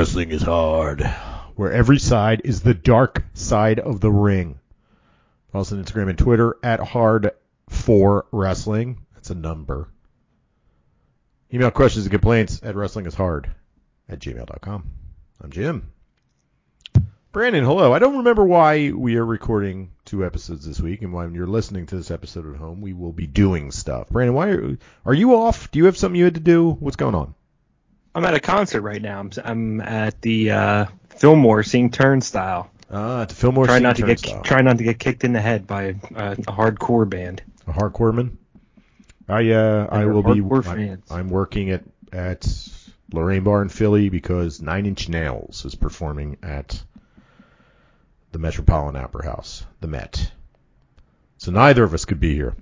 Wrestling is Hard, where every side is the dark side of the ring. Also on Instagram and Twitter at Hard for Wrestling. That's a number. Email questions and complaints at wrestlingishard at gmail.com. I'm Jim. Brandon, hello. I don't remember why we are recording two episodes this week, and when you're listening to this episode at home, we will be doing stuff. Brandon, why are, are you off? Do you have something you had to do? What's going on? I'm at a concert right now. I'm, I'm at the uh, Fillmore seeing Turnstile. Ah, to Fillmore Try not to get try not to get kicked in the head by a, a, a hardcore band. a hardcore man. I uh I will be fans. I'm working at at Lorraine Bar in Philly because Nine Inch Nails is performing at the Metropolitan Opera House, the Met. So neither of us could be here.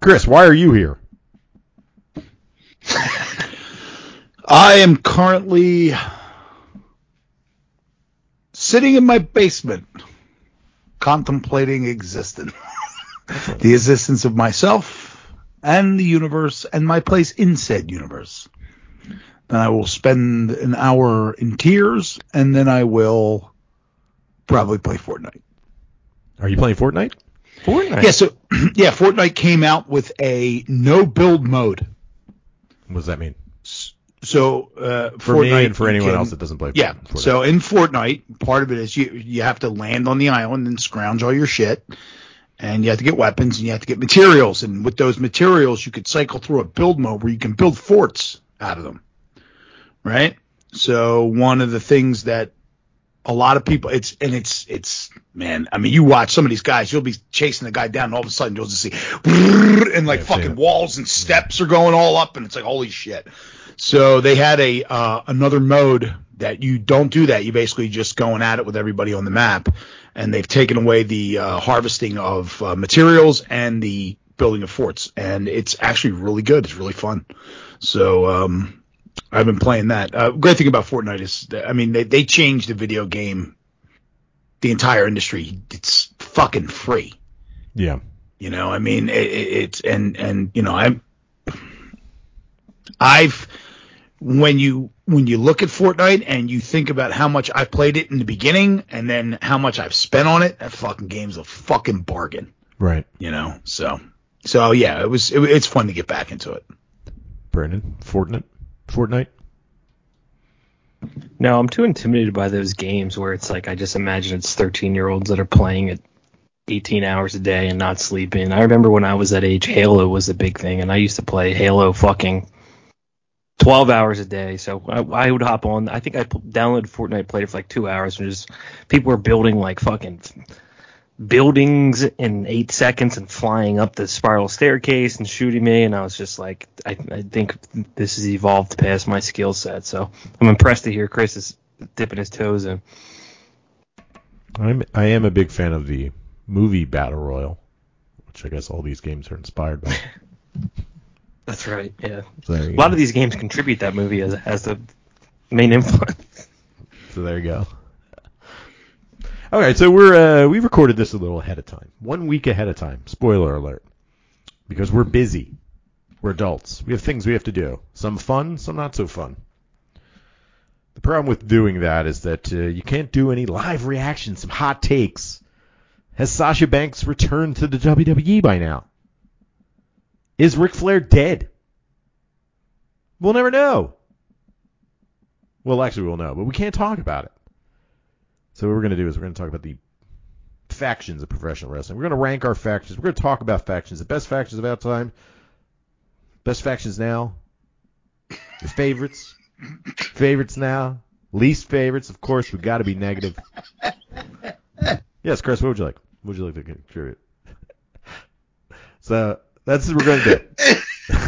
Chris, why are you here? I am currently sitting in my basement contemplating existence. the existence of myself and the universe and my place in said universe. Then I will spend an hour in tears and then I will probably play Fortnite. Are you playing Fortnite? Fortnite. Yeah, so yeah, Fortnite came out with a no build mode. What does that mean? So uh, For Fortnite me and for anyone can- else that doesn't play Yeah. Fortnite. So in Fortnite, part of it is you you have to land on the island and scrounge all your shit, and you have to get weapons and you have to get materials. And with those materials, you could cycle through a build mode where you can build forts out of them. Right. So one of the things that a lot of people it's and it's it's man i mean you watch some of these guys you'll be chasing the guy down and all of a sudden you'll just see and like Yeah, fucking walls and steps are going all up and it's like holy shit so they had a uh, another mode that you don't do that. You basically just going at it with everybody on the map, and they've taken away the uh, harvesting of uh, materials and the building of forts, and it's actually really good. It's really fun. So um, I've been playing that. Uh, great thing about Fortnite is, I mean, they they changed the video game, the entire industry. It's fucking free. yeah. You know, I mean, it, it, it's and and you know, I'm I've when you when you look at Fortnite and you think about how much I played it in the beginning and then how much I've spent on it, that fucking game's a fucking bargain. Right. You know, so so yeah, it was it, it's fun to get back into it. Brandon, Fortnite? Fortnite? No, I'm too intimidated by those games where it's like I just imagine it's 13 year olds that are playing it 18 hours a day and not sleeping. I remember when I was that age, Halo was a big thing, and I used to play Halo fucking 12 hours a day. So I, I would hop on. I think I downloaded Fortnite, played it for like two hours, and just people were building like fucking buildings in eight seconds and flying up the spiral staircase and shooting me. And I was just like, I, I think this has evolved past my skill set. So I'm impressed to hear Chris is dipping his toes in. I'm I am a big fan of the movie Battle Royale, which I guess all these games are inspired by. That's right. Yeah. So A lot go. of these games contribute that movie as as the main influence. So there you go. All right, so we're uh, we recorded this a little ahead of time, one week ahead of time. Spoiler alert, because we're busy. We're adults. We have things we have to do. Some fun, some not so fun. The problem with doing that is that uh, you can't do any live reactions, some hot takes. Has Sasha Banks returned to the WWE by now? Is Ric Flair dead? We'll never know. Well, actually, we'll know, but we can't talk about it. So what we're going to do is we're going to talk about the factions of professional wrestling. We're going to rank our factions. We're going to talk about factions. The best factions of our time, best factions now, your favorites, favorites now, least favorites. Of course, we've got to be negative. Yes, Chris, what would you like? What would you like to contribute? So that's what we're going to do. so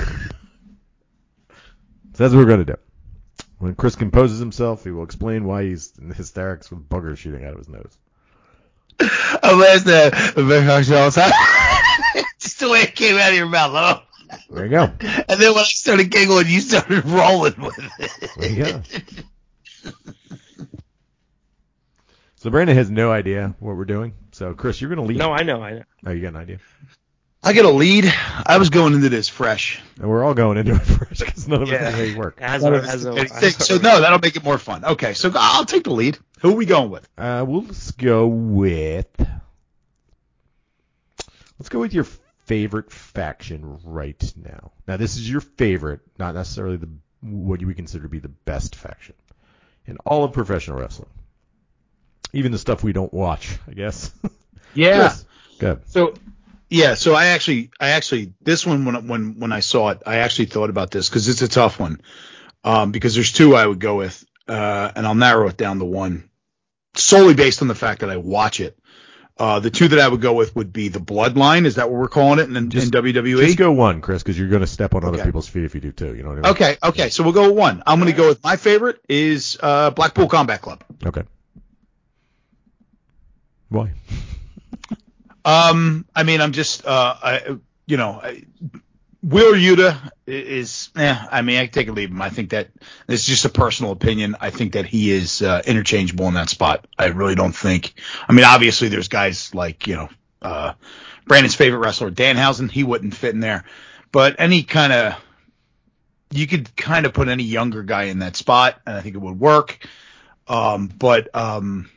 that's what we're going to do. When Chris composes himself, he will explain why he's in hysterics with buggers shooting out of his nose. Unless the just the way it came out of your mouth. Oh. There you go. And then when I started giggling, you started rolling with it. There you go. So Brandon has no idea what we're doing. So Chris, you're going to leave. No, I know. I know. Oh, you got an idea? I get a lead. I was going into this fresh. And we're all going into it fresh because none of us Yeah. know how you work. As a, of us as a, so no, that'll make it more fun. Okay, so I'll take the lead. Who are we going with? Uh, we'll just go with. Let's go with your favorite faction right now. Now, this is your favorite, not necessarily the what you would consider to be the best faction in all of professional wrestling. Even the stuff we don't watch, I guess. Yeah. Chris, Good. So yeah, so I actually, I actually, this one when when when I saw it, I actually thought about this because it's a tough one. Um, because there's two I would go with, uh, and I'll narrow it down to one, solely based on the fact that I watch it. Uh, the two that I would go with would be the Bloodline. Is that what we're calling it in, in Just- WWE? Just go one, Chris, because you're going to step on other people's feet if you do too. You know what I mean? Okay, okay, so we'll go with one. I'm going to go with my favorite is uh, Blackpool Combat Club. Okay. Why? Um, I mean, I'm just, uh, I, you know, I, Wheeler Yuta is, eh, I mean, I take or leave him. I think that it's just a personal opinion. I think that he is uh, interchangeable in that spot. I really don't think. I mean, obviously, there's guys like, you know, uh, Brandon's favorite wrestler, Danhausen. He wouldn't fit in there, but any kind of, you could kind of put any younger guy in that spot, and I think it would work. Um, but um,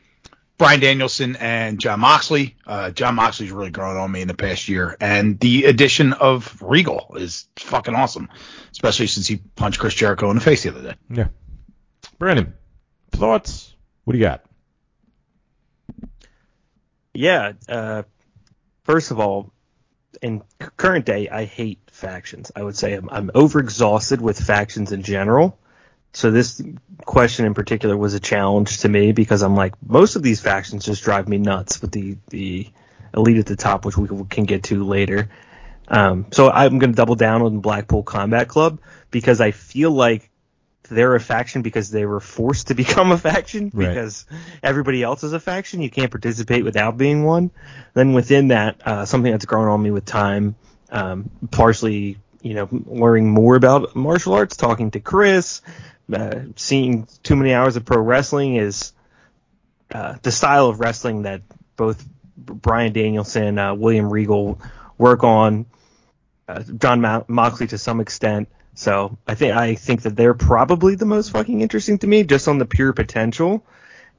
Bryan Danielson and Jon Moxley. Uh, Jon Moxley's really grown on me in the past year, and the addition of Regal is fucking awesome, especially since he punched Chris Jericho in the face the other day. Yeah. Brandon, thoughts? What do you got? Yeah. Uh, first of all, in current day, I hate factions. I would say I'm, I'm overexhausted with factions in general. So this question in particular was a challenge to me because I'm like, most of these factions just drive me nuts with the, the elite at the top, which we can get to later. Um, so I'm going to double down on Blackpool Combat Club because I feel like they're a faction because they were forced to become a faction Right. because everybody else is a faction. You can't participate without being one. Then within that, uh, something that's grown on me with time, um, partially, you know, learning more about martial arts, talking to Chris, uh, seeing too many hours of pro wrestling is uh, the style of wrestling that both Bryan Danielson, uh, William Regal work on, uh, Jon Mo- Moxley to some extent. So I think I think that they're probably the most fucking interesting to me, just on the pure potential.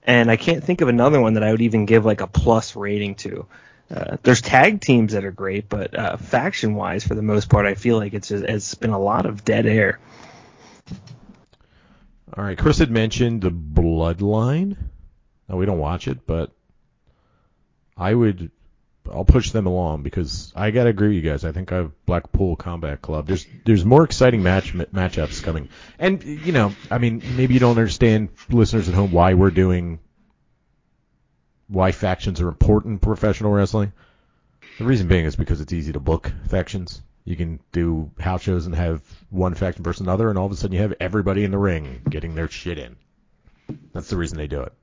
And I can't think of another one that I would even give like a plus rating to. Uh, there's tag teams that are great, but uh, faction wise, for the most part, I feel like it's just, it's been a lot of dead air. All right, Chris had mentioned the Bloodline. Now we don't watch it, but I would. I'll push them along because I gotta agree with you guys. I think I have Blackpool Combat Club. There's there's more exciting match matchups coming, and you know, I mean, maybe you don't understand, listeners at home, why we're doing why factions are important in professional wrestling. The reason being is because it's easy to book factions. You can do house shows and have one faction versus another, and all of a sudden you have everybody in the ring getting their shit in. That's the reason they do it.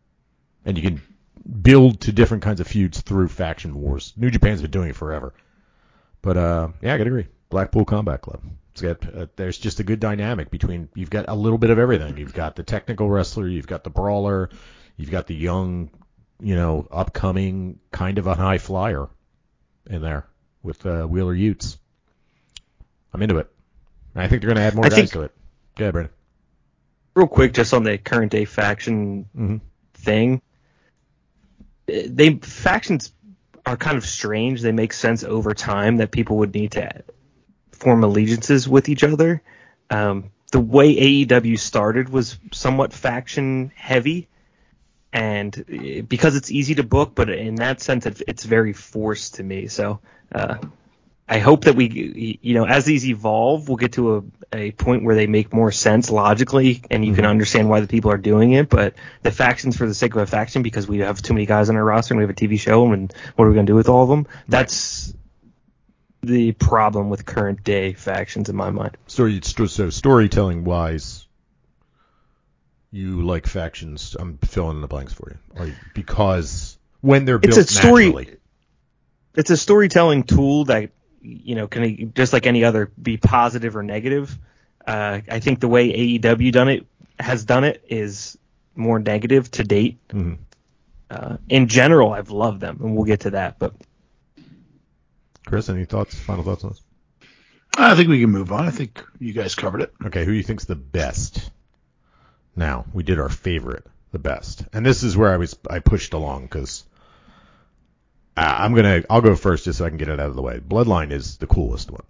And you can build to different kinds of feuds through faction wars. New Japan's been doing it forever. But uh, yeah, I gotta agree. Blackpool Combat Club. It's got uh, there's just a good dynamic between. You've got a little bit of everything. You've got the technical wrestler. You've got the brawler. You've got the young, you know, upcoming kind of a high flyer in there with uh, Wheeler Utes. I'm into it. And I think they're going to add more I guys think- to it. Go ahead, Brandon. Real quick, just on the current day faction Mm-hmm. thing. They factions are kind of strange. They make sense over time that people would need to form allegiances with each other. Um, the way AEW started was somewhat faction heavy, and because it's easy to book, but in that sense, it's, it's very forced to me. So. Uh, I hope that we, you know, as these evolve, we'll get to a, a point where they make more sense logically and you can mm-hmm. understand why the people are doing it. But the factions for the sake of a faction because we have too many guys on our roster and we have a TV show and what are we going to do with all of them? That's the problem with current day factions in my mind. Story, so storytelling wise, you like factions. I'm filling in the blanks for you. Or because when they're It's built a story- naturally. It's a storytelling tool that, you know, can just like any other be positive or negative. Uh, I think the way AEW done it has done it is more negative to date. Mhm. Uh, in general, I've loved them, and we'll get to that. But Chris, any thoughts? Final thoughts on this? I think we can move on. I think you guys covered it. Okay, who do you think's the best? Now we did our favorite, the best, and this is where I was I pushed along because I'm gonna I'll go first just so I can get it out of the way. Bloodline is the coolest one.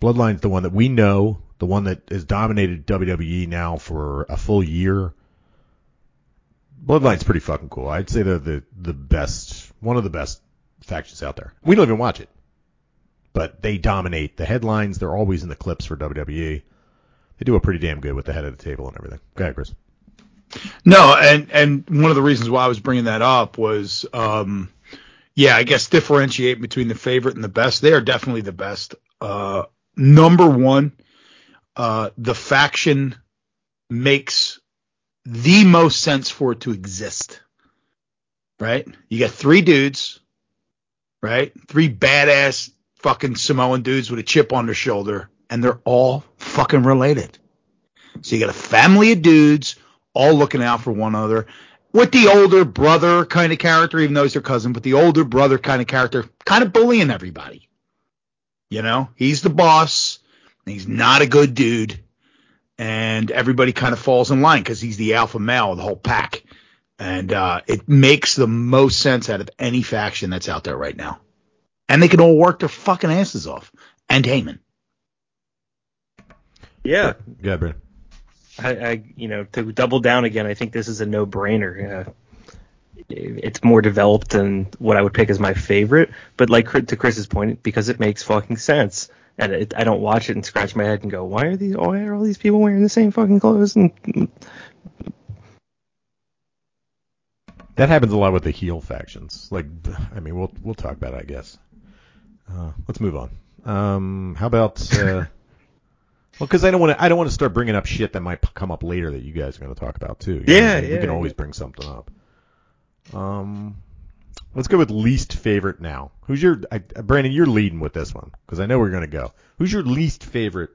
Bloodline's the one that we know, the one that has dominated WWE now for a full year. Bloodline's pretty fucking cool. I'd say they're the the best, one of the best factions out there. We don't even watch it, but they dominate the headlines. They're always in the clips for WWE. They do a pretty damn good with the head of the table and everything. Go ahead, Chris. No, and and one of the reasons why I was bringing that up was, um, yeah, I guess differentiate between the favorite and the best. They are definitely the best. Uh, number one, uh, the faction makes the most sense for it to exist. Right? You got three dudes, right? Three badass fucking Samoan dudes with a chip on their shoulder, and they're all fucking related. So you got a family of dudes all looking out for one another with the older brother kind of character, even though he's their cousin, but the older brother kind of character, kind of bullying everybody. You know, he's the boss. He's not a good dude. And everybody kind of falls in line because he's the alpha male of the whole pack. And uh, it makes the most sense out of any faction that's out there right now. And they can all work their fucking asses off. And Heyman. Yeah, Yeah, Brandon. I, I, you know, to double down again, I think this is a no-brainer. Uh, it's more developed than what I would pick as my favorite, but like to Chris's point, because it makes fucking sense, and it, I don't watch it and scratch my head and go, why are these, why are all these people wearing the same fucking clothes? And That happens a lot with the heel factions. Like, I mean, we'll we'll talk about it, I guess. Uh, let's move on. Um, how about? Uh, well, because I don't want to. I don't want to start bringing up shit that might p- come up later that you guys are going to talk about too. You Yeah, we yeah, can always bring something up. Um, let's go with least favorite now. Who's your? I, uh, Brandon, you're leading with this one because I know we're going to go. Who's your least favorite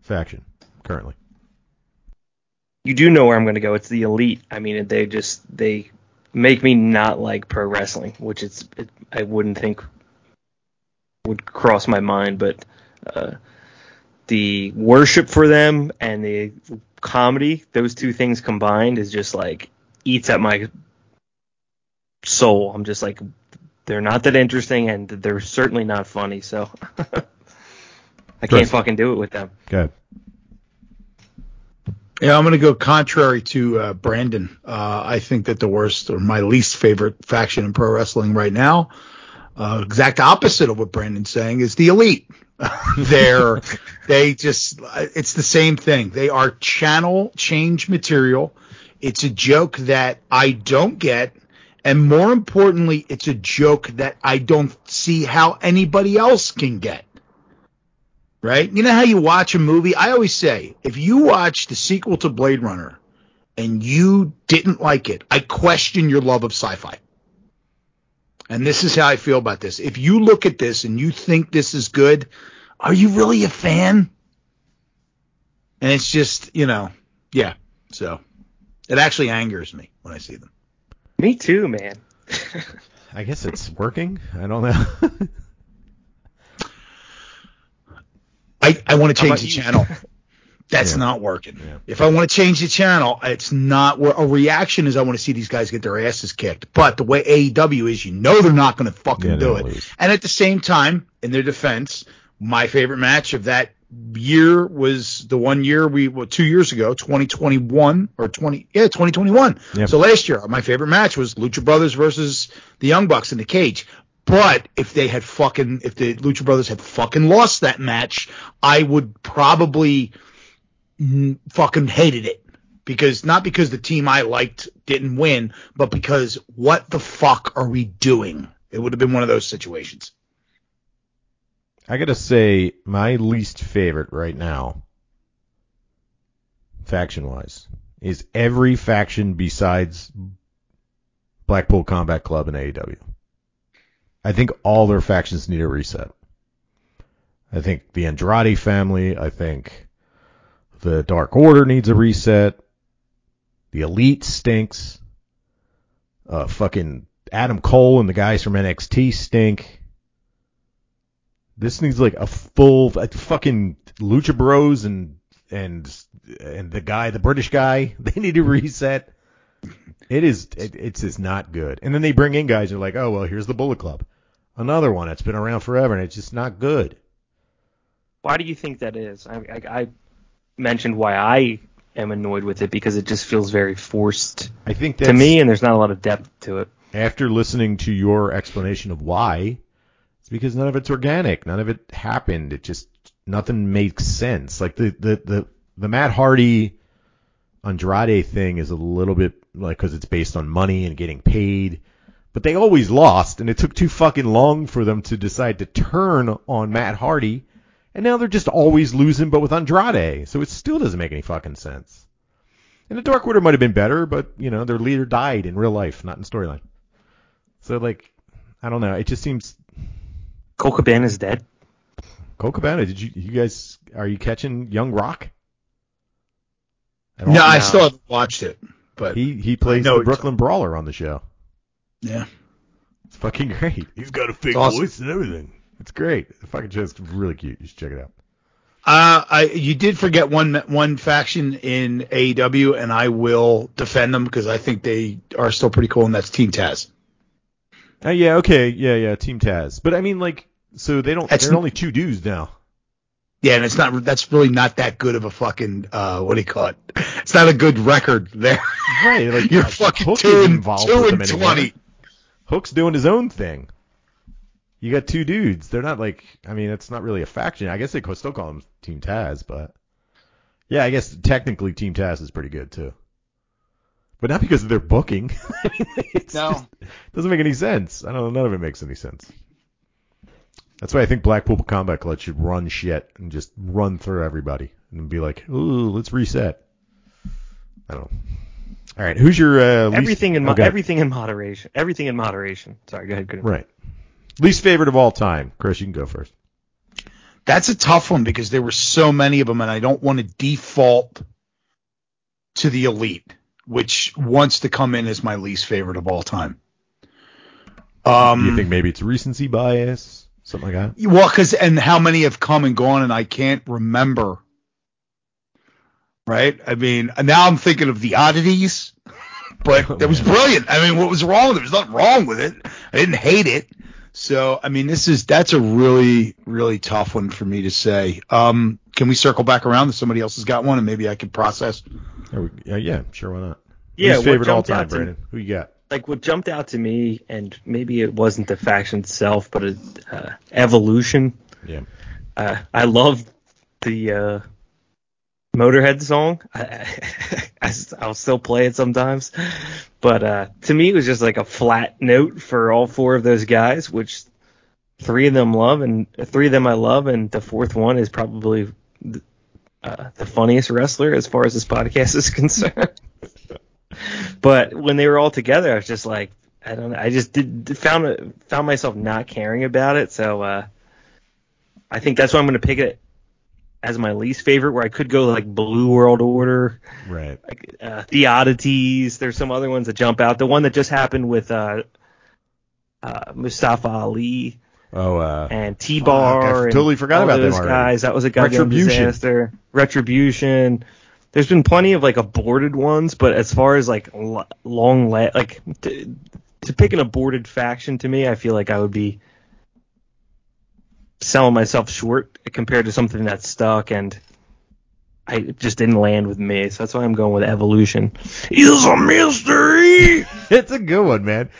faction currently? you do know where I'm going to go. It's the elite. I mean, they just they make me not like pro wrestling, which it's it, I wouldn't think would cross my mind, but uh, the worship for them and the comedy, those two things combined, is just like eats at my soul. I'm just like they're not that interesting, and they're certainly not funny. So I can't fucking do it with them. Good. Yeah, I'm going to go contrary to uh, Brandon. Uh, I think that the worst or my least favorite faction in pro wrestling right now, uh, exact opposite of what Brandon's saying, is the elite. They're they just it's the same thing. They are channel change material. It's a joke that I don't get, and more importantly, it's a joke that I don't see how anybody else can get right? You know how you watch a movie? I always say, if you watch the sequel to Blade Runner and you didn't like it, I question your love of sci-fi. And this is how I feel about this. If you look at this and you think this is good, are you really a fan? And it's just, you know, yeah. So it actually angers me when I see them. Me too, man. I guess it's working. I don't know. I, I want to change the you? channel. That's Yeah. not working. Yeah. If I want to change the channel, it's not where a reaction is. I want to see these guys get their asses kicked. But the way AEW is, you know they're not going to fucking Yeah, do it. lose. And at the same time, in their defense, my favorite match of that year was the one year we well, two years ago, 2021 or 20 yeah 2021. Yep. So last year, my favorite match was Lucha Brothers versus the Young Bucks in the cage. But if they had fucking if the Lucha Brothers had fucking lost that match, I would probably fucking hated it because not because the team I liked didn't win, but because what the fuck are we doing? It would have been one of those situations. I gotta say, my least favorite right now, faction wise, is every faction besides Blackpool Combat Club and AEW. I think all their factions need a reset. I think the Andrade family, I think the Dark Order needs a reset. The Elite stinks. Uh, fucking Adam Cole and the guys from NXT stink. This needs like a full like, fucking Lucha Bros and and and the guy, the British guy. They need to reset. It is it, it's just not good. And then they bring in guys who are like, oh well, here's the Bullet Club, another one that's been around forever, and it's just not good. Why do you think that is? I, I, I mentioned why I am annoyed with it because it just feels very forced I think to me, and there's not a lot of depth to it. after listening to your explanation of why, it's because none of it's organic. None of it happened. It just nothing makes sense. Like the the the, the Matt Hardy Andrade thing is a little bit like because it's based on money and getting paid, but they always lost, and it took too fucking long for them to decide to turn on Matt Hardy, and now they're just always losing, but with Andrade, so it still doesn't make any fucking sense. And the Dark Order might have been better, but you know their leader died in real life, not in storyline. So like, I don't know. It just seems Cole is dead. Colt Cabana. Did you you guys are you catching Young Rock? At all? No, I still haven't watched it, but he he plays the it's- Brooklyn Brawler on the show. yeah. It's fucking great. He's got a fake awesome. voice and everything. It's great. The fucking show's really cute. You should check it out. Uh, I you did forget one one faction in AEW, and I will defend them because I think they are still pretty cool, and that's Team Taz. Oh yeah, okay, yeah, yeah, Team Taz. But I mean, like, so they don't. That's- They're only two dudes now. Yeah, and it's not that's really not that good of a fucking uh what do you call it? It's not a good record there. Right, like You're uh, fucking Hook two and two and them anymore. twenty. Hook's doing his own thing. You got two dudes. They're not like. I mean, it's not really a faction. I guess they could still call them Team Taz, but yeah, I guess technically Team Taz is pretty good too. But not because of their booking. It's No. just- doesn't make any sense. I don't know. None of it makes any sense. That's why I think Blackpool Combat Club should run shit and just run through everybody and be like, ooh, let's reset. I don't know. All right, who's your uh, least, Everything in mo- okay. everything in moderation. Everything in moderation. Sorry, go ahead. Go ahead. Right. Least favorite of all time. Chris, you can go first. That's a tough one because there were so many of them, and I don't want to default to the elite, which wants to come in as my least favorite of all time. Um, Do you think maybe it's recency bias, something like that? Well, because and how many have come and gone, and I can't remember. Right? I mean, now I'm thinking of the oddities, but Oh, it was brilliant. I mean, what was wrong? There was nothing wrong with it. I didn't hate it. So, I mean, this is that's a really really tough one for me to say. Um, can we circle back around if somebody else has got one, and maybe I can process? We, yeah, yeah, sure, why not? Yeah, Least favorite all jumped out time, to- Brandon. Who you got? Like what jumped out to me, and maybe it wasn't the faction itself, but it, uh, evolution. Yeah. Uh, I love the uh, Motorhead song. I, I, I'll still play it sometimes, but uh, to me, it was just like a flat note for all four of those guys, which three of them love, and three of them I love, and the fourth one is probably th- uh, the funniest wrestler as far as this podcast is concerned. but when they were all together, I was just like, I don't know, I just did found found myself not caring about it, so. uh I think that's why I'm going to pick it as my least favorite, where I could go like Blue World Order, Right. like uh, The Oddities. There's some other ones that jump out. The one that just happened with uh, uh, Mustafa Ali Oh, uh, and T Bar. and totally forgot about those already. guys. That was a goddamn Retribution. disaster. Retribution. There's been plenty of like aborted ones, but as far as like l- long, la- like to, to pick an aborted faction to me, I feel like I would be selling myself short compared to something that stuck and I just didn't land with me. So that's why I'm going with evolution. Is a mystery. it's a good one, man.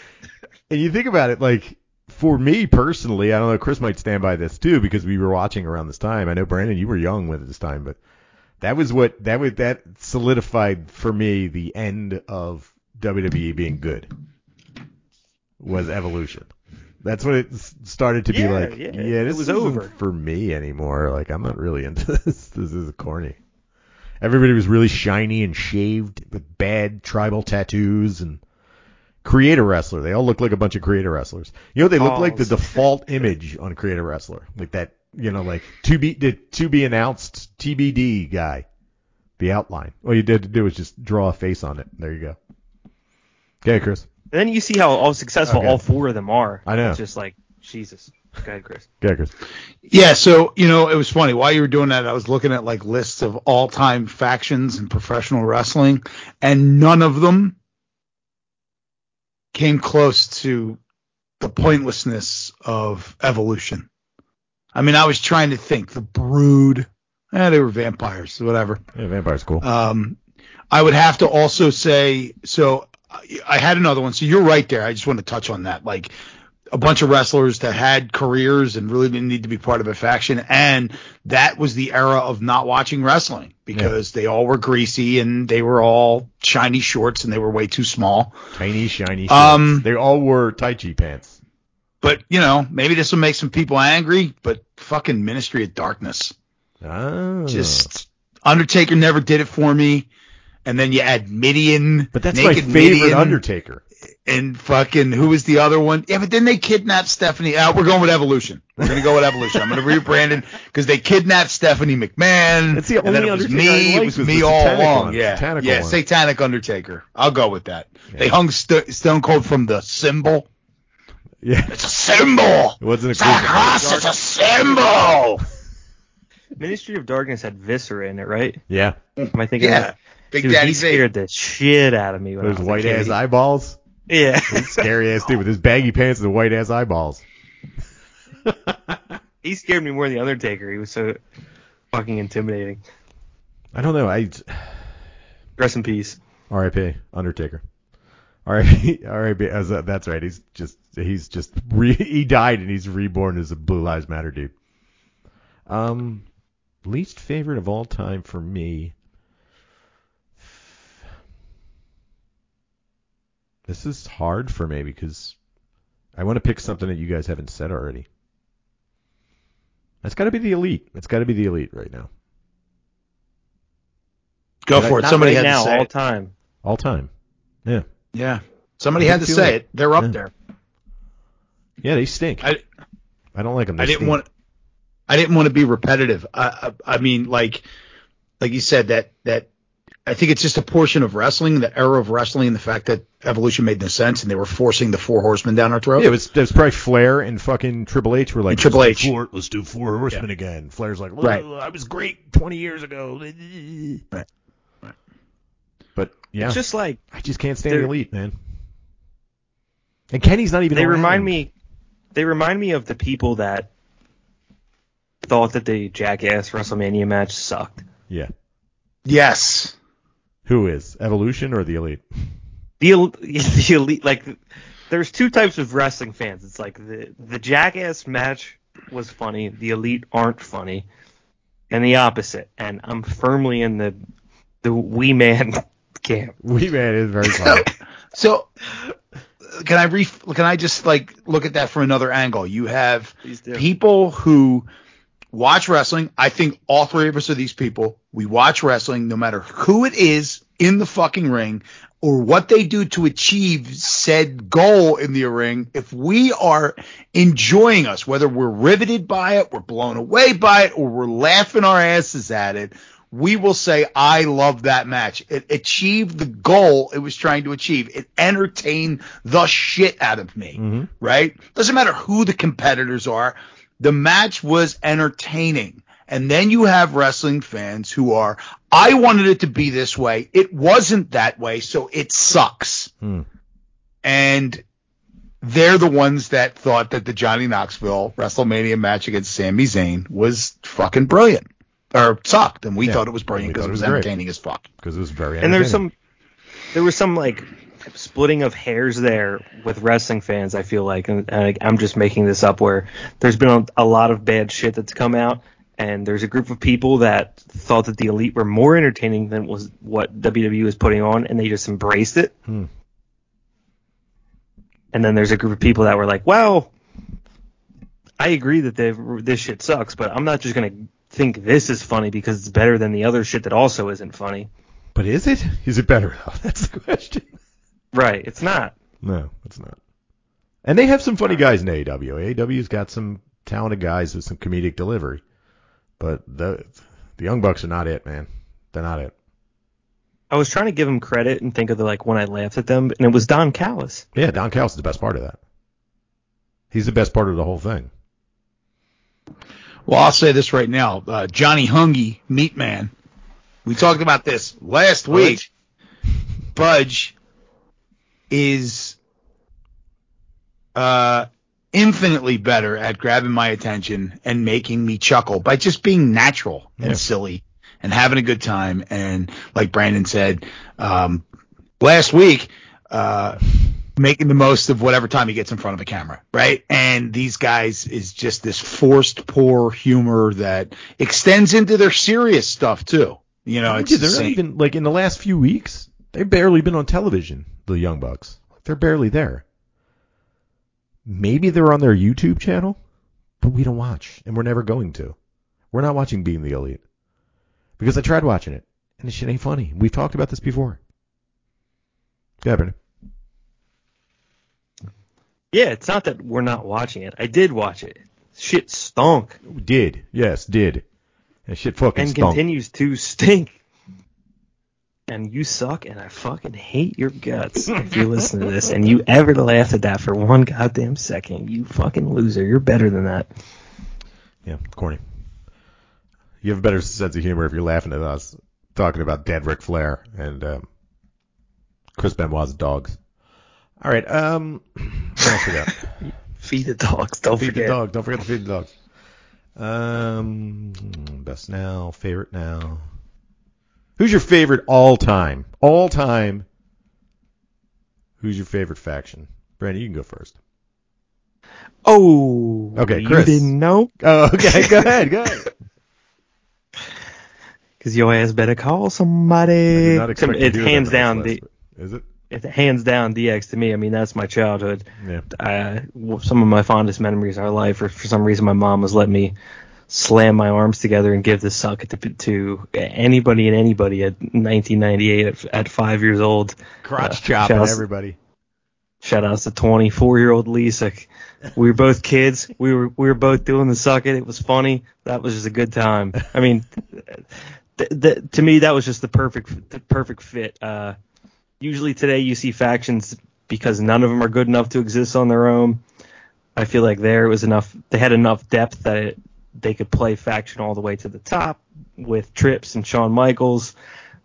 And you think about it, like for me personally, I don't know. Chris might stand by this too because we were watching around this time. I know Brandon, you were young with this time, but that was what that was that solidified for me the end of WWE being good was evolution. That's when it started to be like, yeah, yeah, it this was isn't over. for me anymore. Like I'm not really into this. This is corny. Everybody was really shiny and shaved with bad tribal tattoos and creator wrestler. They all look like a bunch of creator wrestlers. You know, they look like the default image on creator wrestler, like that. You know, like to be the to be announced TBD guy. The outline. All you did to do was just draw a face on it. There you go. Okay, Chris. And then you see how all successful Okay. all four of them are. I know. It's just like Jesus. Go ahead, Chris. Go ahead, Chris. Yeah, so you know, it was funny while you were doing that. I was looking at like lists of all-time factions in professional wrestling, and none of them came close to the pointlessness of evolution. I mean, I was trying to think the Brood. Eh, they were vampires, whatever. Yeah, vampire's cool. Um, I would have to also say, so I- I had another one. So you're right there. I just want to touch on that. Like a bunch of wrestlers that had careers and really didn't need to be part of a faction. And that was the era of not watching wrestling because they all were greasy and they were all shiny shorts and they were way too small. Tiny, shiny. Um, shorts. they all wore Tai Chi pants. But, you know, maybe this will make some people angry, but fucking Ministry of Darkness. Ah. Just Undertaker never did it for me. And then you add Mideon. But that's my Naked favorite Mideon. Undertaker. and fucking who was the other one? Yeah, but then they kidnapped Stephanie. Uh, we're going with Evolution. We're gonna go with Evolution. I'm gonna rebrand it because they kidnapped Stephanie McMahon. That's the and then it was Undertaker me. liked it was was me all along. one, Yeah, satanic yeah, one. Satanic Undertaker. I'll go with that. They hung St- Stone Cold from the symbol. Yeah. It's a symbol. It wasn't a It's not a group. cross. It's a symbol. Ministry of Darkness had Viscera in it, right? Yeah. Am I thinking? Yeah. That? Big Dude, Daddy he Vader. scared the shit out of me when Those I was a white ass eyeballs. Yeah. Scary ass dude with his baggy pants and the white ass eyeballs. he scared me more than the Undertaker. He was so fucking intimidating. I don't know. I Rest in peace. R.I.P. Undertaker. R.I.P. R.I.P. Uh, that's right. He's just he's just re, he died and he's reborn as a Blue Lives Matter dude. Um, least favorite of all time for me. This is hard for me because I want to pick something that you guys haven't said already. That's got to be the elite. It's got to be the elite right now. Go But for it. Somebody right had now, to say all it. time. All time. Yeah. Yeah. Somebody had to say like- it. They're up yeah. there. Yeah, they stink. I- I don't like them. They I didn't stink. want I didn't want to be repetitive. I, I I mean like like you said that that I think it's just a portion of wrestling, the era of wrestling, and the fact that evolution made no sense and they were forcing the four horsemen down our throat. Yeah, it was, it was probably Flair and fucking Triple H were like, And Triple let's do H. four, let's do four horsemen again. Flair's like, Right. I was great 20 years ago. Right. Right. But yeah, It's just like I just can't stand the they're- elite, man. And Kenny's not even. they around. remind me they remind me of the people that thought that the Jackass WrestleMania match sucked. Yeah. yes. Who is Evolution or the elite? The, the elite like there's two types of wrestling fans. It's like the the Jackass match was funny, the elite aren't funny, and the opposite. And I'm firmly in the the wee man camp. Wee man is very funny. So can I re can I just like look at that from another angle? You have people who watch wrestling. I think all three of us are these people. We watch wrestling no matter who it is in the fucking ring or what they do to achieve said goal in the ring. If we are enjoying us, whether we're riveted by it, we're blown away by it, or we're laughing our asses at it, we will say, I love that match. It achieved the goal it was trying to achieve. It entertained the shit out of me Mhm. right? Doesn't matter who the competitors are. The match was entertaining. And then you have wrestling fans who are, I wanted it to be this way. It wasn't that way, so it sucks. Hmm. And they're the ones that thought that the Johnny Knoxville WrestleMania match against Sami Zayn was fucking brilliant. Or sucked. And we Yeah. thought it was brilliant because it it was was great. entertaining as fuck. Because it was very. And there's entertaining. some there was some like splitting of hairs there with wrestling fans. I feel like, and, and I- I'm just making this up, where there's been a, a lot of bad shit that's come out, and there's a group of people that thought that the elite were more entertaining than was what WWE was putting on, and they just embraced it. Hmm. And then there's a group of people that were like, well. I agree that they- this shit sucks, but I'm not just gonna think this is funny because it's better than the other shit that also isn't funny. But is it? Is it better though? That's the question. Right? It's not. No, it's not. And they have some funny guys in AEW. AEW's got some talented guys with some comedic delivery. But the the Young Bucks are not it, man. They're not it. I was trying to give them credit and think of the like when I laughed at them, and it was Don Callis. Yeah, Don Callis is the best part of that. He's the best part of the whole thing. Well, I'll say this right now. Uh, Johnny Hungy, Meat Man. We talked about this last week. Budge is uh, infinitely better at grabbing my attention and making me chuckle by just being natural and Yeah. silly and having a good time. And like Brandon said um, last week, uh, making the most of whatever time he gets in front of a camera, right? And these guys is just this forced poor humor that extends into their serious stuff too. You know, it's Dude, they're the not even like in the last few weeks. They've barely been on television. The Young Bucks. They're barely there. Maybe they're on their YouTube channel, but we don't watch, and we're never going to. We're not watching Being the Elite because I tried watching it, and this shit ain't funny. We've talked about this before. Yeah. Yeah, it's not that we're not watching it. I did watch it. Shit stunk Did yes, did, and shit fucking and stunk. continues to stink. And you suck, and I fucking hate your guts if you listen to this and you ever laugh at that for one goddamn second. You fucking loser. You're better than that. Yeah, corny. You have a better sense of humor if you're laughing at us talking about dead Ric Flair and um, Chris Benoit's dogs. All right, um, what else we got? Feed the dogs. Don't forget. feed the dog. Don't forget to feed the dogs. Um, best now, favorite now. Who's your favorite all time? All time. Who's your favorite faction? Brandon, you can go first. Oh. Okay, Chris. you didn't know? Oh, okay. Go ahead. Go ahead. Because your ass better call somebody. to It's hands down. The, Is it? it's hands down DX to me. I mean, that's my childhood. Yeah. uh, w- some of my fondest memories of our life, or for some reason my mom was letting me slam my arms together and give the suck to, to anybody and anybody at 1998 at, at five years old. Crotch Uh, chopping shouts- everybody. Shout outs to 24 year old Lisa. We were both kids. We were we were both doing the suck it. It was funny. That was just a good time. I mean, th- th- to me that was just the perfect the perfect fit. Uh, usually today you see factions because none of them are good enough to exist on their own. I feel like there was enough. They had enough depth that it, they could play faction all the way to the top with Trips and Shawn Michaels,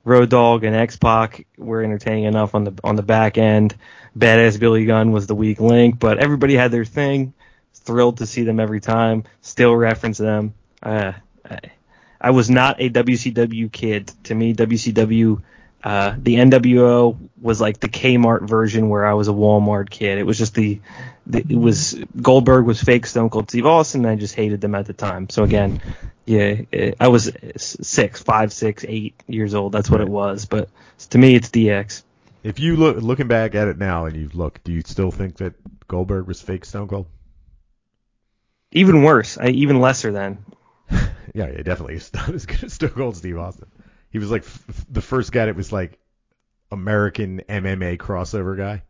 Road Dogg and X Pac were entertaining enough on the on the back end. Badass Billy Gunn was the weak link, but everybody had their thing. Thrilled to see them every time. Still reference them. Uh, I, I was not a WCW kid. To me, WCW, uh, the NWO was like the Kmart version where I was a Walmart kid. It was just the, the it was Goldberg was fake Stone Cold Steve Austin. And I just hated them at the time. So again, yeah, eh, I was six, five, six, eight years old. That's what it was. But to me, it's DX. If you look looking back at it now and you look, do you still think that Goldberg was fake Stone Cold? Even worse, I, even lesser than. Yeah, yeah, definitely. He's not as good as Stone Cold Steve Austin. He was like f- the first guy that was like American MMA crossover guy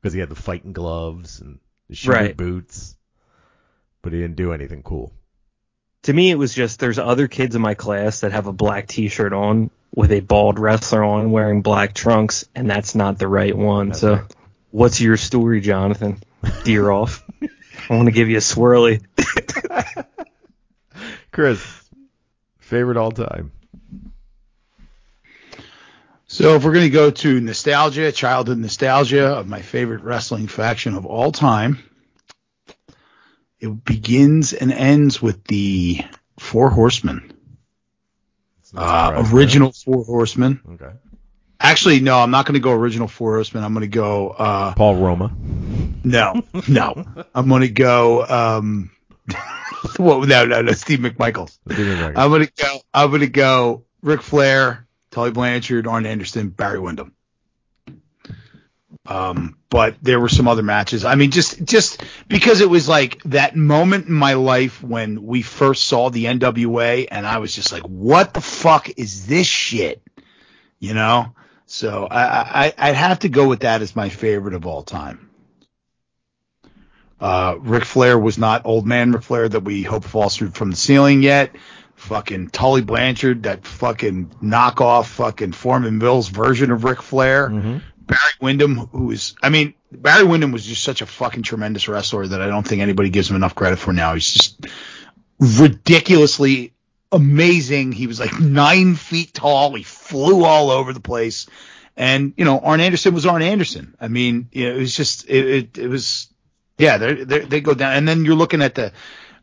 because he had the fighting gloves and the shooter Right. boots, but he didn't do anything cool. To me, it was just there's other kids in my class that have a black T-shirt on with a bald wrestler on wearing black trunks, and that's not the right one. That's so, right. what's your story, Jonathan? Deer off. I want to give you a swirly. Chris, favorite all time. So if we're going to go to nostalgia, childhood nostalgia of my favorite wrestling faction of all time, it begins and ends with the Four Horsemen. Uh, original Four Horsemen. Okay. Actually, no, I'm not going to go original Four Horsemen. I'm going to go, uh, Paul Roma. no, no. I'm going to go, um, well, no, no, no, Steve McMichaels. Reagan. I'm gonna go. I'm gonna go. Ric Flair, Tully Blanchard, Arn Anderson, Barry Windham. Um, but there were some other matches. I mean, just just because it was like that moment in my life when we first saw the NWA, and I was just like, "What the fuck is this shit?" You know. So I, I I'd have to go with that as my favorite of all time. Uh, Ric Flair was not old man Ric Flair that we hope falls through from the ceiling yet. Fucking Tully Blanchard, that fucking knockoff fucking Forman Mills version of Ric Flair. Mhm. Barry Windham, who is, I mean, Barry Windham was just such a fucking tremendous wrestler that I don't think anybody gives him enough credit for now. He's just ridiculously amazing. He was like nine feet tall. He flew all over the place. And, you know, Arn Anderson was Arn Anderson. I mean, you know, it was just, it, it, it was, yeah, they they go down. And then you're looking at the,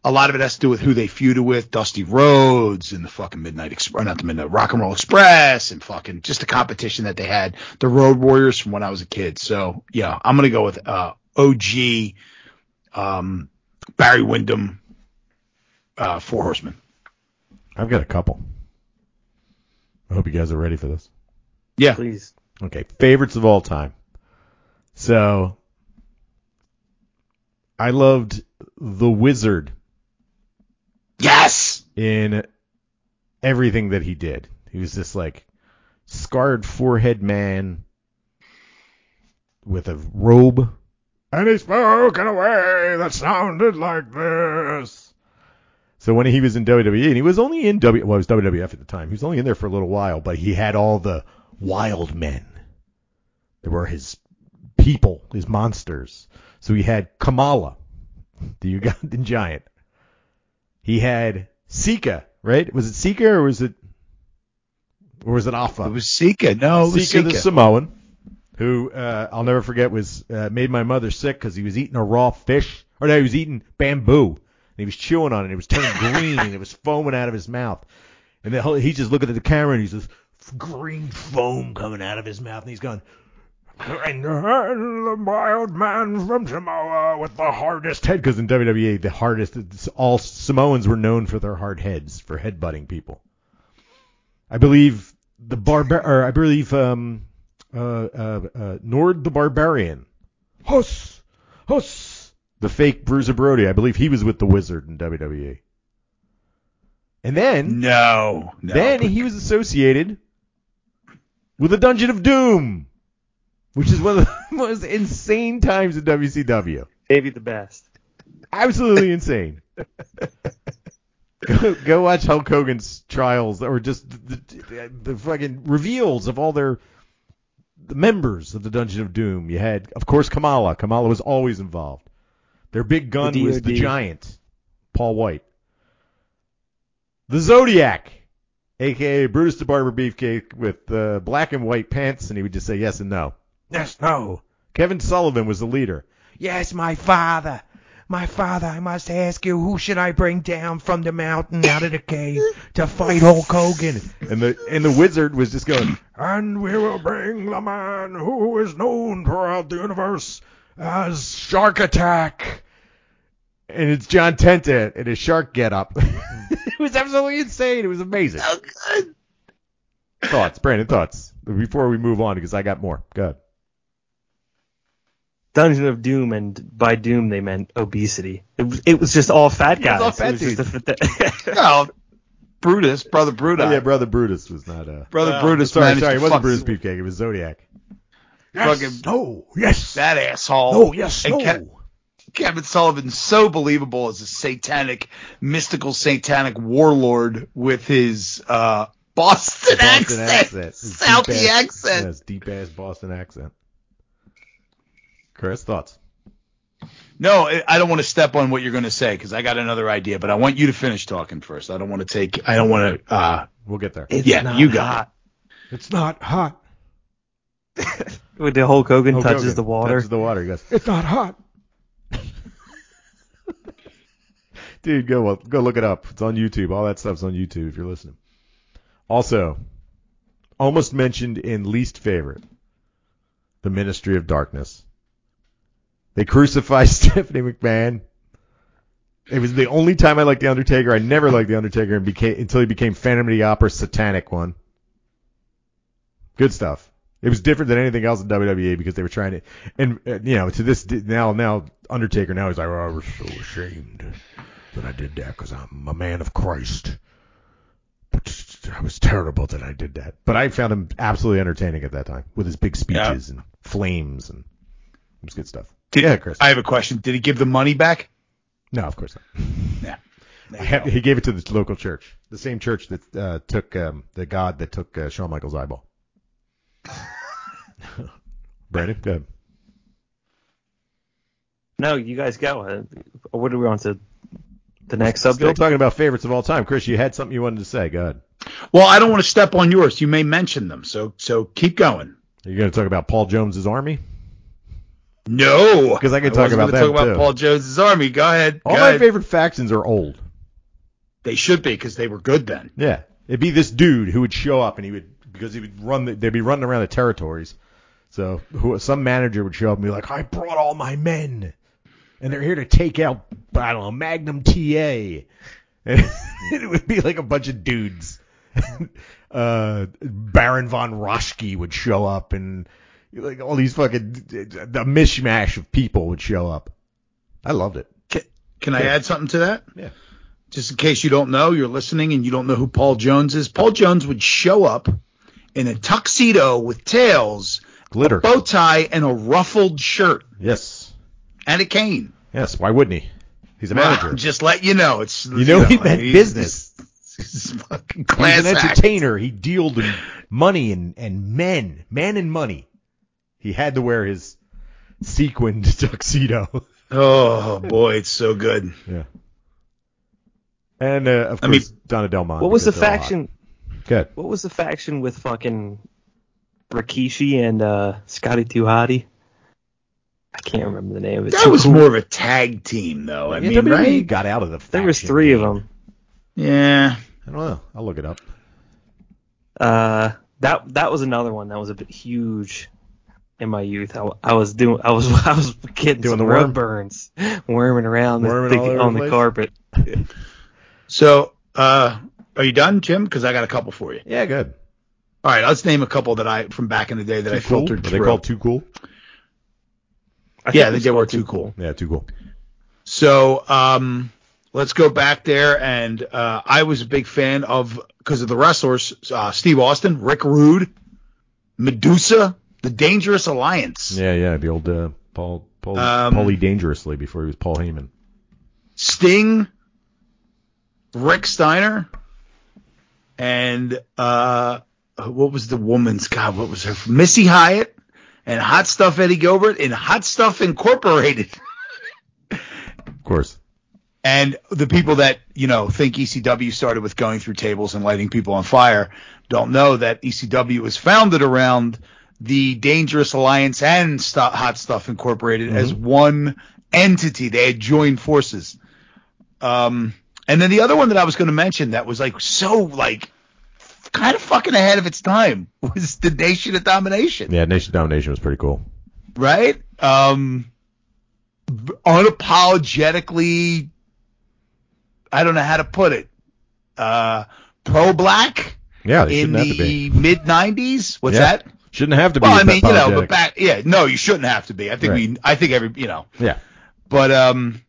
a lot of it has to do with who they feuded with, Dusty Rhodes and the fucking Midnight Express, not the Midnight Rock and Roll Express, and fucking just the competition that they had, the Road Warriors from when I was a kid. So yeah, I'm gonna go with uh, OG, um, Barry Windham, uh, Four Horsemen. I've got a couple. I hope you guys are ready for this. Yeah, Please. Okay, favorites of all time. So I loved the Wizard yes, in everything that he did. He was this like scarred forehead man with a robe. And he spoke in a way that sounded like this. So when he was in WWE, and he was only in W, well, it was WWF at the time. He was only in there for a little while, but he had all the wild men. They were his people, his monsters. So he had Kamala, the Ugandan giant. He had Sika, right? Was it Sika or was it or was it Alpha? it was Sika. No, it Sika. the Samoan, who uh, I'll never forget was uh, made my mother sick because he was eating a raw fish, or no, he was eating bamboo and he was chewing on it. and It was turning green and it was foaming out of his mouth. And the whole, he's just looking at the camera and he's just green foam coming out of his mouth and he's going. And the mild man from Samoa with the hardest head, because in WWE the hardest, all Samoans were known for their hard heads, for headbutting people. I believe the barbar, or I believe um, uh, uh, uh, Nord the Barbarian, Huss, Huss, the fake Bruiser Brody. I believe he was with the Wizard in WWE. And then, no, no. then he was associated with the Dungeon of Doom, which is one of the most insane times in WCW. Maybe the best. Absolutely insane. go, go watch Hulk Hogan's trials, or just the, the, the fucking reveals of all their the members of the Dungeon of Doom. You had, of course, Kamala. Kamala was always involved. Their big gun The was the Giant, Paul White. The Zodiac, aka Brutus the Barber Beefcake, with uh, black and white pants, and he would just say yes and no. Yes, no. Kevin Sullivan was the leader. Yes, my father. My father, I must ask you, who should I bring down from the mountain out of the cave to fight Hulk Hogan? And the and the wizard was just going, and we will bring the man who is known throughout the universe as Shark Attack. And it's John Tenta in his shark getup. it was absolutely insane. It was amazing. Oh, good. Thoughts, Brandon? Thoughts before we move on because I got more. Good. Dungeon of Doom, and by Doom they meant obesity. It was, it was just all fat Yeah, guys. it's all fat It was just a- No, Brutus, brother Brutus. Oh, yeah, brother Brutus was not uh brother Oh, Brutus. Sorry, sorry, it wasn't fuck Brutus Beefcake. It was Zodiac. Fucking no, yes, that asshole. no, yes, And no. Ke- Kevin Sullivan's so believable as a satanic, mystical, satanic warlord with his uh, Boston, Boston accent, accent, His Southie deep-ass- accent. yes, deep ass Boston accent. Chris, thoughts? No, I- I don't want to step on what you're going to say because I got another idea, but I want you to finish talking first. I don't want to take. I don't want to. Uh, We'll get there. It's Yeah, you got hot. It's not hot. When the Hulk Hogan Hulk touches Hogan the water. Touches the water. He goes, it's not hot. Dude, go go look it up. It's on YouTube. All that stuff's on YouTube if you're listening. Also, almost mentioned in least favorite, the Ministry of Darkness. They crucified Stephanie McMahon. It was the only time I liked the Undertaker. I never liked the Undertaker and became, until he became Phantom of the Opera, satanic one. Good stuff. It was different than anything else in WWE because they were trying to, and uh, you know, to this now, now Undertaker now he's like, oh, I was so ashamed that I did that because I'm a man of Christ. But I was terrible that I did that. But I found him absolutely entertaining at that time with his big speeches and flames and it was good stuff. Did, yeah, Chris. I have a question. Did he give the money back? no, of course not. Yeah. There have- he gave it to the local church, the same church that uh, took um, the God that took uh, Shawn Michaels' eyeball. Brandon, go ahead. No, you guys go. Uh, What do we want to? The next subject? Still subject. talking about favorites of all time. Chris, you had something you wanted to say. Go ahead. Well, I don't want to step on yours. You may mention them, so so keep going. Are you going to talk about Paul Jones's army? No, 'Cause I could talk about gonna talk about too. Paul Jones's army. Go ahead. All go my ahead. favorite factions are old. They should be because they were good then. Yeah, it'd be this dude who would show up and he would because he would run. The, they'd be running around the territories. So who, some manager would show up and be like, "I brought all my men, and they're here to take out I don't know Magnum TA," and it would be like a bunch of dudes. uh, Baron von Raschke would show up and like all these fucking the mishmash of people would show up. I loved it. Can, can I add something to that? Yeah. Just in case you don't know, you're listening and you don't know who Paul Jones is. Paul Jones would show up in a tuxedo with tails, Glitter. bow tie, and a ruffled shirt Yes. and a cane. Yes. Why wouldn't he? He's a Well, manager. just let you know, it's You know he meant he's- business. He's fucking He's class an act. entertainer. He dealed in money and, and men, men and money. He had to wear his sequined tuxedo. Oh boy, it's so good. yeah. And uh, of I mean- course, Donna Del Monte. What was the because they're all hot. faction? Good. What was the faction with fucking Rikishi and uh, Scotty 2 Hotty? I can't remember the name of it. That was cool. more of a tag team, though. I Yeah, mean, WWE right? got out of the. There was faction three of them. Yeah. I don't know. I'll look it up. Uh, that that was another one that was a bit huge in my youth. I, I was doing, I was, I was getting Doing the rub worm? burns, worming around Worming the- all over on the the carpet. So, uh, are you done, Jim? Because I got a couple for you. Yeah, good. All right, let's name a couple that I from back in the day that I Too cool. filtered Are they called too cool? I Yeah, I think they were called too cool. Yeah, too cool. So, um, let's go back there, and uh, I was a big fan of because of the wrestlers: uh, Steve Austin, Rick Rude, Medusa, the Dangerous Alliance, Yeah, yeah. The old uh, Paul, Paul, Um, Paulie Dangerously before he was Paul Heyman. Sting, Rick Steiner, and uh, what was the woman's God? What was her? Missy Hyatt and Hot Stuff Eddie Gilbert and Hot Stuff Incorporated. Of course. And the people that, you know, think ECW started with going through tables and lighting people on fire don't know that ECW was founded around the Dangerous Alliance and Stu- Hot Stuff Incorporated as one entity. They had joined forces. Um, and then the other one that I was going to mention that was like so like kind of fucking ahead of its time was the Nation of Domination Yeah, Nation of Domination was pretty cool. right? Um, unapologetically, I don't know how to put it. Uh, pro black Yeah, in shouldn't have to the mid '90s. What's Yeah. that? Shouldn't have to be. Well, I mean, you know, but back, yeah, no, you shouldn't have to be. I think Right. we, I think every, you know, Yeah. but um,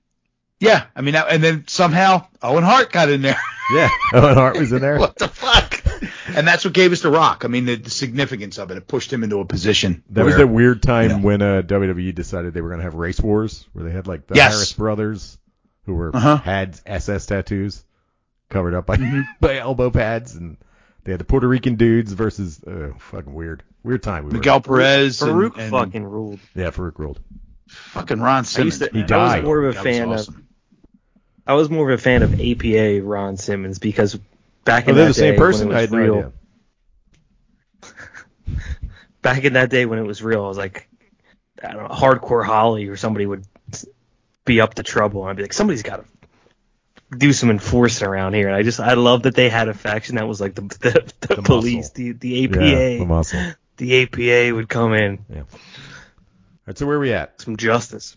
yeah, I mean, and then somehow Owen Hart got in there. Yeah. Owen Hart was in there. what the fuck? And that's what gave us the Rock. I mean, the, the significance of it. It pushed him into a position. That was where- that weird time you know. when uh, WWE decided they were going to have race wars, where they had like the Yes. Harris brothers, who were Uh-huh. had SS tattoos, covered up by Mm-hmm. by elbow pads, and they had the Puerto Rican dudes versus uh, fucking weird, weird time. We were Miguel Perez Farooq and fucking ruled. yeah, Farooq ruled. fucking Ron Simmons. to- He man. died. I was more of a That fan awesome. of. I was more of a fan of APA Ron Simmons because back Oh, in they're that the same day when person. it I was had no real, idea. back in that day when it was real, I was like, I don't know, hardcore Holly or somebody would be up to trouble, and I'd be like, somebody's got to do some enforcing around here. And I just, I love that they had a faction that was like the the, the, The police, muscle. the the APA, Yeah, the muscle. the APA would come in, Yeah. All right, so where are we at? some justice.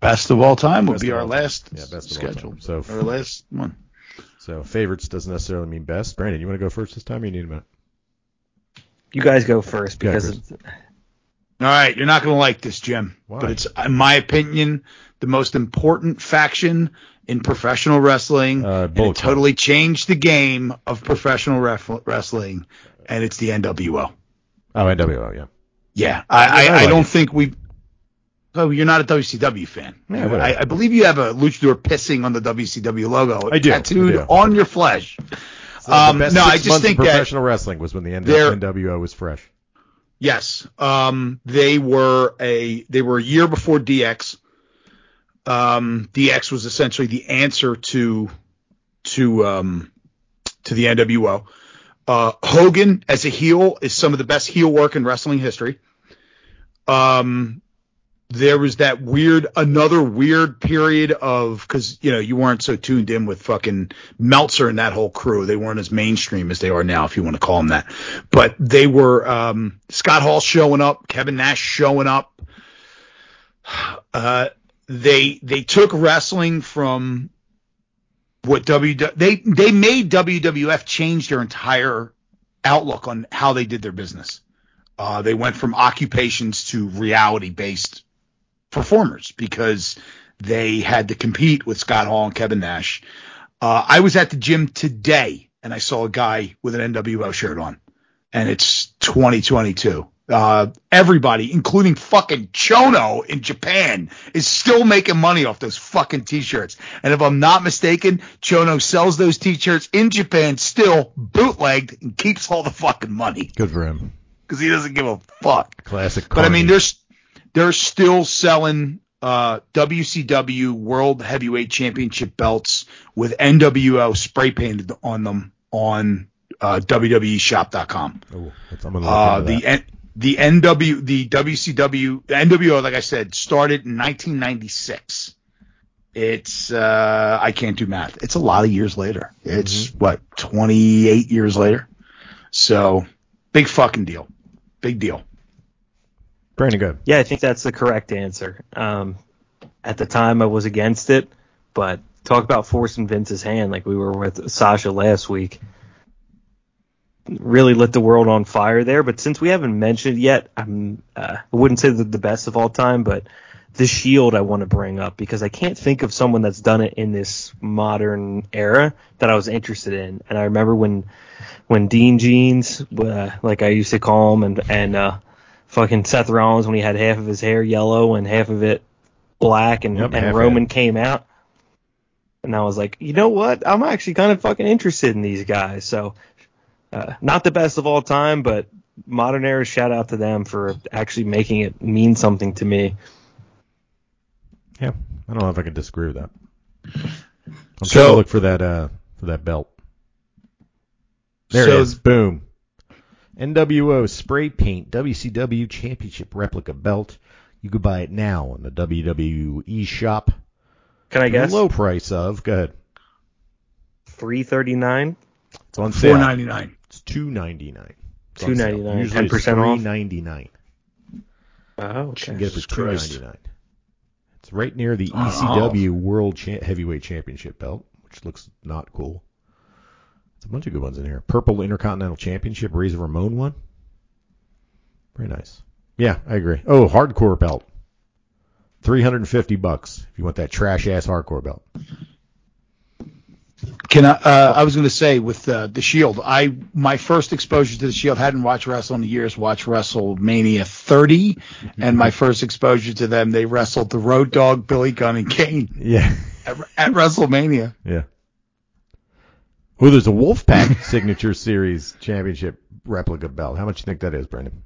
Best of all time would Best be our all last Yeah, best schedule. So, Our last one. so favorites doesn't necessarily mean best. Brandon, you want to go first this time? Or you need a minute. You guys go first because Chris. it's- All right, you're not going to like this, Jim. Why? But it's, in my opinion, the most important faction in professional wrestling. Uh, and it totally changed the game of professional ref- wrestling, and it's the NWO. Oh, NWO, yeah. Yeah, I, I I, I don't think we. Oh, you're not a WCW fan. Yeah. I, I believe you have a luchador pissing on the WCW logo I do, tattooed do. on your flesh. So Um, no, I just think professional wrestling was when the NWO was fresh. Yes. Um, they were a they were a year before DX. Um, DX was essentially the answer to to um, to the NWO. Uh, Hogan as a heel is some of the best heel work in wrestling history. Um, there was that weird, another weird period of, cause, you know, you weren't so tuned in with fucking Meltzer and that whole crew. They weren't as mainstream as they are now, if you want to call them that. But they were, um, Scott Hall showing up, Kevin Nash showing up. Uh, they, they took wrestling from what W, they, they made WWF change their entire outlook on how they did their business. Uh, they went from occupations to reality based performers because they had to compete with Scott Hall and Kevin Nash. Uh, I was at the gym today and I saw a guy with an NWO shirt on, and it's 2022. Uh, everybody, including fucking Chono in Japan, is still making money off those fucking t-shirts. And if I'm not mistaken, Chono sells those t-shirts in Japan still bootlegged and keeps all the fucking money Good for him. because he doesn't give a fuck. Classic. But I mean, there's they're still selling uh, WCW World Heavyweight Championship belts with NWO spray painted on them on uh, WWEshop.com. Oh, that's, I'm gonna look Uh, the. N- the NW the WCW the NWO, like I said, started in 1996. It's uh, I can't do math. It's a lot of years later. It's what 28 years later. So big fucking deal. Big deal. Brandon, good. Yeah, I think that's the correct answer. Um, at the time, I was against it, but talk about forcing Vince's hand, like we were with Sasha last week. Really lit the world on fire there. But since we haven't mentioned yet, I'm uh, I wouldn't say the, the best of all time, but the Shield I want to bring up because I can't think of someone that's done it in this modern era that I was interested in. And I remember when when Dean Jeans, uh, like I used to call him, and and uh, fucking Seth Rollins when he had half of his hair yellow and half of it black, and, Yep, and Roman came out, and I was like, you know what? I'm actually kind of fucking interested in these guys. So, uh, not the best of all time, but modern era. Shout out to them for actually making it mean something to me. Yeah, I don't know if I can disagree with that. I'm So- trying to look for that uh for that belt. There So- it is. Boom. NWO spray paint WCW Championship replica belt. You could buy it now on the WWE shop. Can I guess? Low price of. Go ahead. Three thirty nine. It's on sale. 499. It's two ninety nine. $2.99, Usually 10% off? Three ninety nine. Oh, You can get it for two ninety nine. It's right near the. ECW World Cha- Heavyweight Championship belt, which looks not cool. There's a bunch of good ones in here. Purple Intercontinental Championship, Razor Ramon one. Very nice. Yeah, I agree. Oh, hardcore belt. Three hundred and fifty bucks if you want that trash ass hardcore belt. Can I? Uh, I was going to say with uh, the Shield. I my first exposure to the Shield hadn't watched wrestling in years. Watched WrestleMania 30, and my first exposure to them, they wrestled the Road Dog, Billy Gunn, and Kane Yeah. at, at WrestleMania. Yeah. Well, there's a Wolfpack Signature Series Championship replica belt. How much do you think that is, Brandon?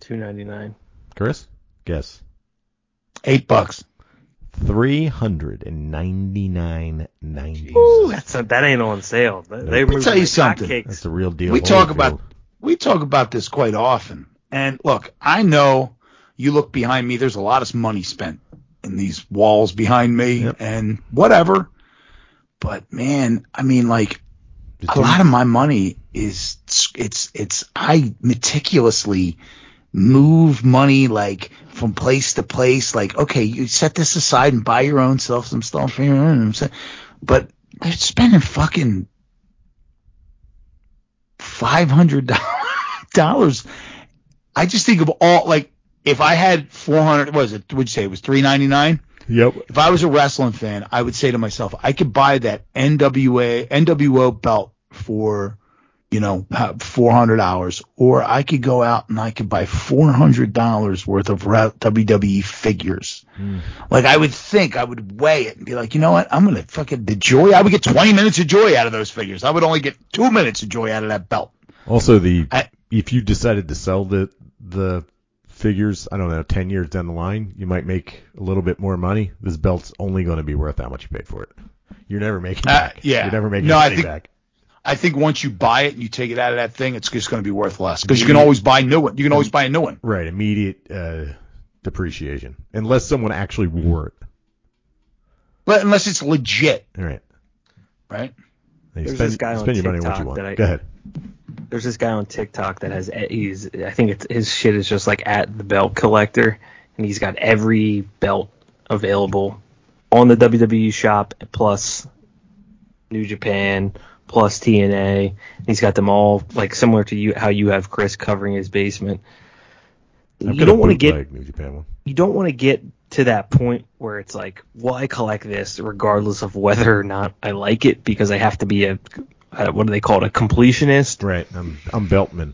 Two ninety nine. Chris? Guess. Eight bucks. Three hundred and ninety nine ninety. Ooh, that's a, that ain't on sale. They, they Let me tell you like something. hotcakes. That's the real deal. We talk about Holyfield. we talk about this quite often. And look, I know you look behind me. There's a lot of money spent in these walls behind me, Yep. and whatever. But man, I mean, like Just a do- lot of my money is it's it's I meticulously move money like from place to place. Like, okay, you set this aside and buy your own self some stuff here, and so- but they're spending fucking five hundred dollars. I just think of all like if I had four hundred. What was it? Would you say it was three ninety nine? Yep. if I was a wrestling fan, I would say to myself, I could buy that NWA NWO belt for, you know, four hundred dollars, or I could go out and I could buy four hundred dollars worth of WWE figures. Like I would think, I would weigh it and be like, you know what, I'm gonna fucking the joy. I would get twenty minutes of joy out of those figures. I would only get two minutes of joy out of that belt. Also, the I- if you decided to sell the the figures, I don't know, 10 years down the line, you might make a little bit more money. This belt's only going to be worth how much you paid for it. You're never making Uh, back. yeah. You're never making No, I money think- back. I think once you buy it and you take it out of that thing, it's just going to be worth less because you can always buy new one. You can always buy a new one. Right, immediate uh, depreciation. Unless someone actually wore it. But unless it's legit, All right. right? You There's spend, this guy on your money on what you TikTok want. that I- Go ahead. There's this guy on TikTok that has he's I think it's his shit is just like at the belt collector, and he's got every belt available on the WWE shop plus New Japan plus TNA. He's got them all like similar to you how you have Chris covering his basement. I've you don't want to get New Japan one. you don't want to get to that point where it's like, well, I collect this regardless of whether or not I like it because I have to be a, uh what do they call it, a completionist. Right. I'm I'm Beltman.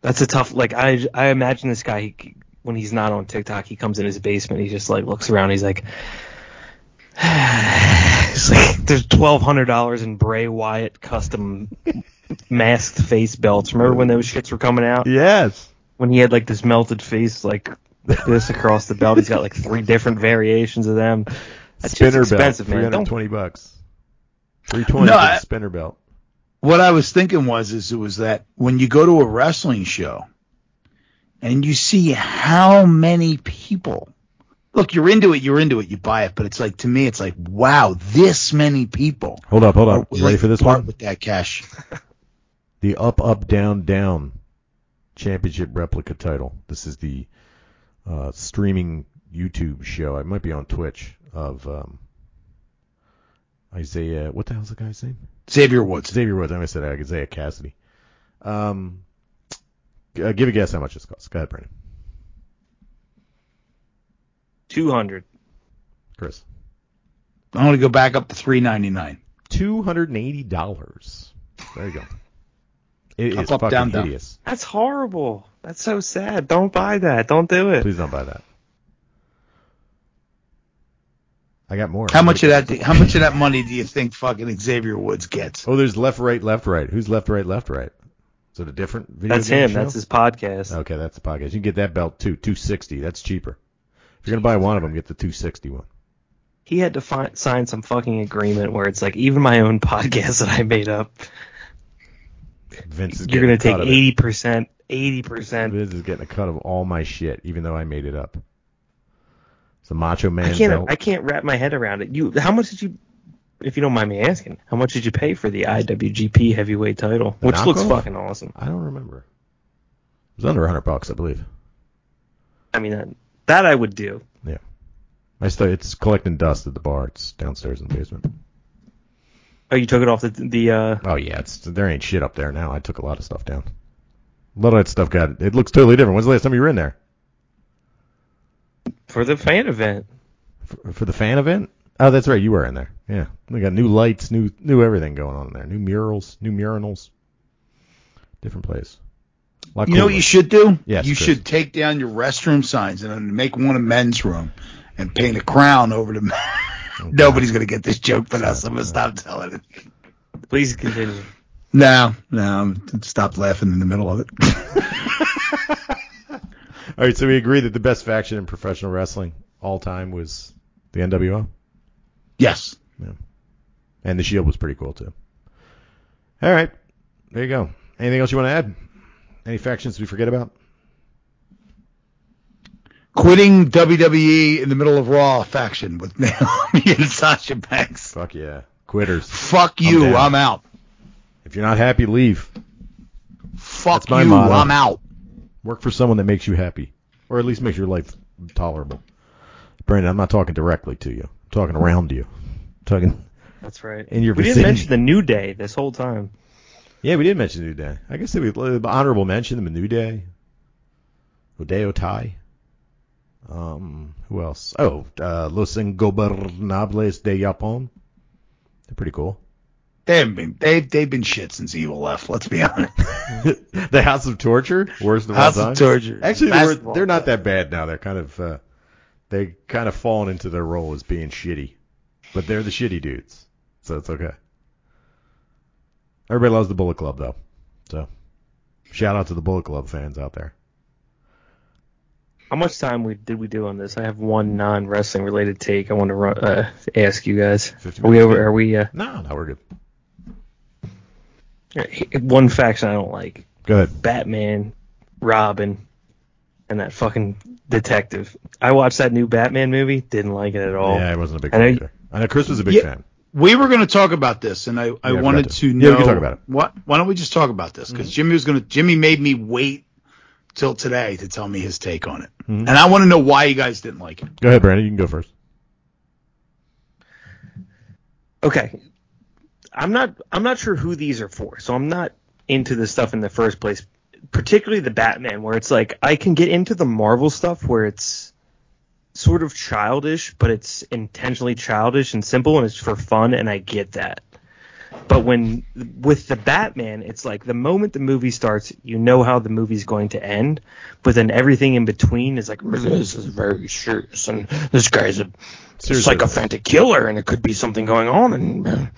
That's a tough. Like I, I imagine this guy he, when he's not on TikTok, he comes in his basement, he just like looks around, he's like, it's like there's twelve hundred dollars in Bray Wyatt custom masked face belts. Remember when those shits were coming out? Yes. When he had like this melted face like this across the belt, he's got like three different variations of them. That's just Spinner belt. expensive, Three man. hundred Don't twenty bucks. Three twenty No, I- spinner belt. What I was thinking was, is it was that when you go to a wrestling show and you see how many people, look, you're into it, you're into it, you buy it, but it's like, to me, it's like, wow, this many people. Hold up, hold up. You ready for this part one? With that cash. The up up down down championship replica title. This is the uh, streaming YouTube show. I might be on Twitch of um, Isaiah. What the hell's the guy's name? Xavier Woods. Xavier Woods. I said Isaiah Cassidy. Um, uh, give a guess how much this costs. Go ahead, Brandon. Two hundred. Chris. I'm going to go back up to 399. Two hundred and eighty dollars. There you go. It Up, is up, fucking down, down. hideous. That's horrible. That's so sad. Don't buy that. Don't do it. Please don't buy that. I got more. How much of that, how much of that money do you think fucking Xavier Woods gets? Oh, there's left, right, left, right. Who's left, right, left, right? Is it a different video That's game him. show? That's his podcast. Okay, that's the podcast. You can get that belt too, 260. That's cheaper. You're gonna buy one of them, get the 260 one. He had to fi- sign some fucking agreement where it's like even my own podcast that I made up, Vince is you're gonna take cut of it. eighty percent, eighty percent. Vince is getting a cut of all my shit, even though I made it up. It's a Macho Man I can't. belt. I can't wrap my head around it. You, how much did you, if you don't mind me asking, how much did you pay for the IWGP Heavyweight Title, The which looks fucking awesome? I don't remember. It was under 100 bucks, I believe. I mean, that, I would do. Yeah. I still, it's collecting dust at the bar. It's downstairs in the basement. Oh, you took it off the the. uh Oh yeah, it's there ain't shit up there now. I took a lot of stuff down. A lot of that stuff got it looks totally different. When's the last time you were in there? for the fan event. For, for the fan event? Oh, that's right, you were in there. Yeah, we got new lights, new new everything going on in there. New murals, new murals. Different place. A You know what you should do? Yes, you Chris. should take down your restroom signs and make one a men's room and paint a crown over the. Nobody's gonna get this joke but us. I'm gonna stop telling it. Please continue. No, no, I'm stop laughing in the middle of it. All right, so we agree that the best faction in professional wrestling all time was the NWO, yes. Yeah. and the Shield was pretty cool too. All right, there you go. Anything else you want to add? Any factions we forget about? Quitting WWE in the middle of Raw faction with Naomi and Sasha Banks. Fuck yeah, quitters. Fuck you, down. I'm out. If you're not happy, leave. Fuck That's my you, motto. I'm out. Work for someone that makes you happy, or at least makes your life tolerable. Brandon, I'm not talking directly to you. I'm talking around you. I'm talking. That's right. In your we didn't mention the New Day this whole time. Yeah, we did mention New Day. I guess we uh, honorable mention the New Day. Hideo Tai. Um, who else? Oh, uh, Los Ingobernables de Japón. They're pretty cool. They haven't been they've they've been shit since Evil left, let's be honest. the House of Torture, worst of House all time. of Torture. Actually, they're, they're not that bad now. They're kind of uh, they kind of fallen into their role as being shitty, but they're the shitty dudes, so it's okay. Everybody loves the Bullet Club though, so shout out to the Bullet Club fans out there. How much time we did we do on this? I have one non wrestling related take. I want to run, uh, ask you guys. Are we over? Are we? Uh, No, no, we're good. one faction I don't like: Go ahead. Batman, Robin, and that fucking detective. I watched that new Batman movie. Didn't like it at all. Yeah, I wasn't a big I know fan. I know Chris was a big Yeah. fan. We were going to talk about this, and I, I Yeah, I forgot wanted to. to Yeah, know. we can talk about it. What? Why don't we just talk about this? Because Jimmy was going to. Jimmy made me wait till today to tell me his take on it, Mhm. and I want to know why you guys didn't like it. Go ahead, Brandon. You can go first. okay i'm not i'm not sure who these are for so i'm not into this stuff in the first place particularly the batman where it's like i can get into the marvel stuff where it's sort of childish but it's intentionally childish and simple and it's for fun and i get that but when with the batman it's like the moment the movie starts you know how the movie's going to end but then everything in between is like this is very serious and this guy's a Seriously. psychophantic killer and it could be something going on and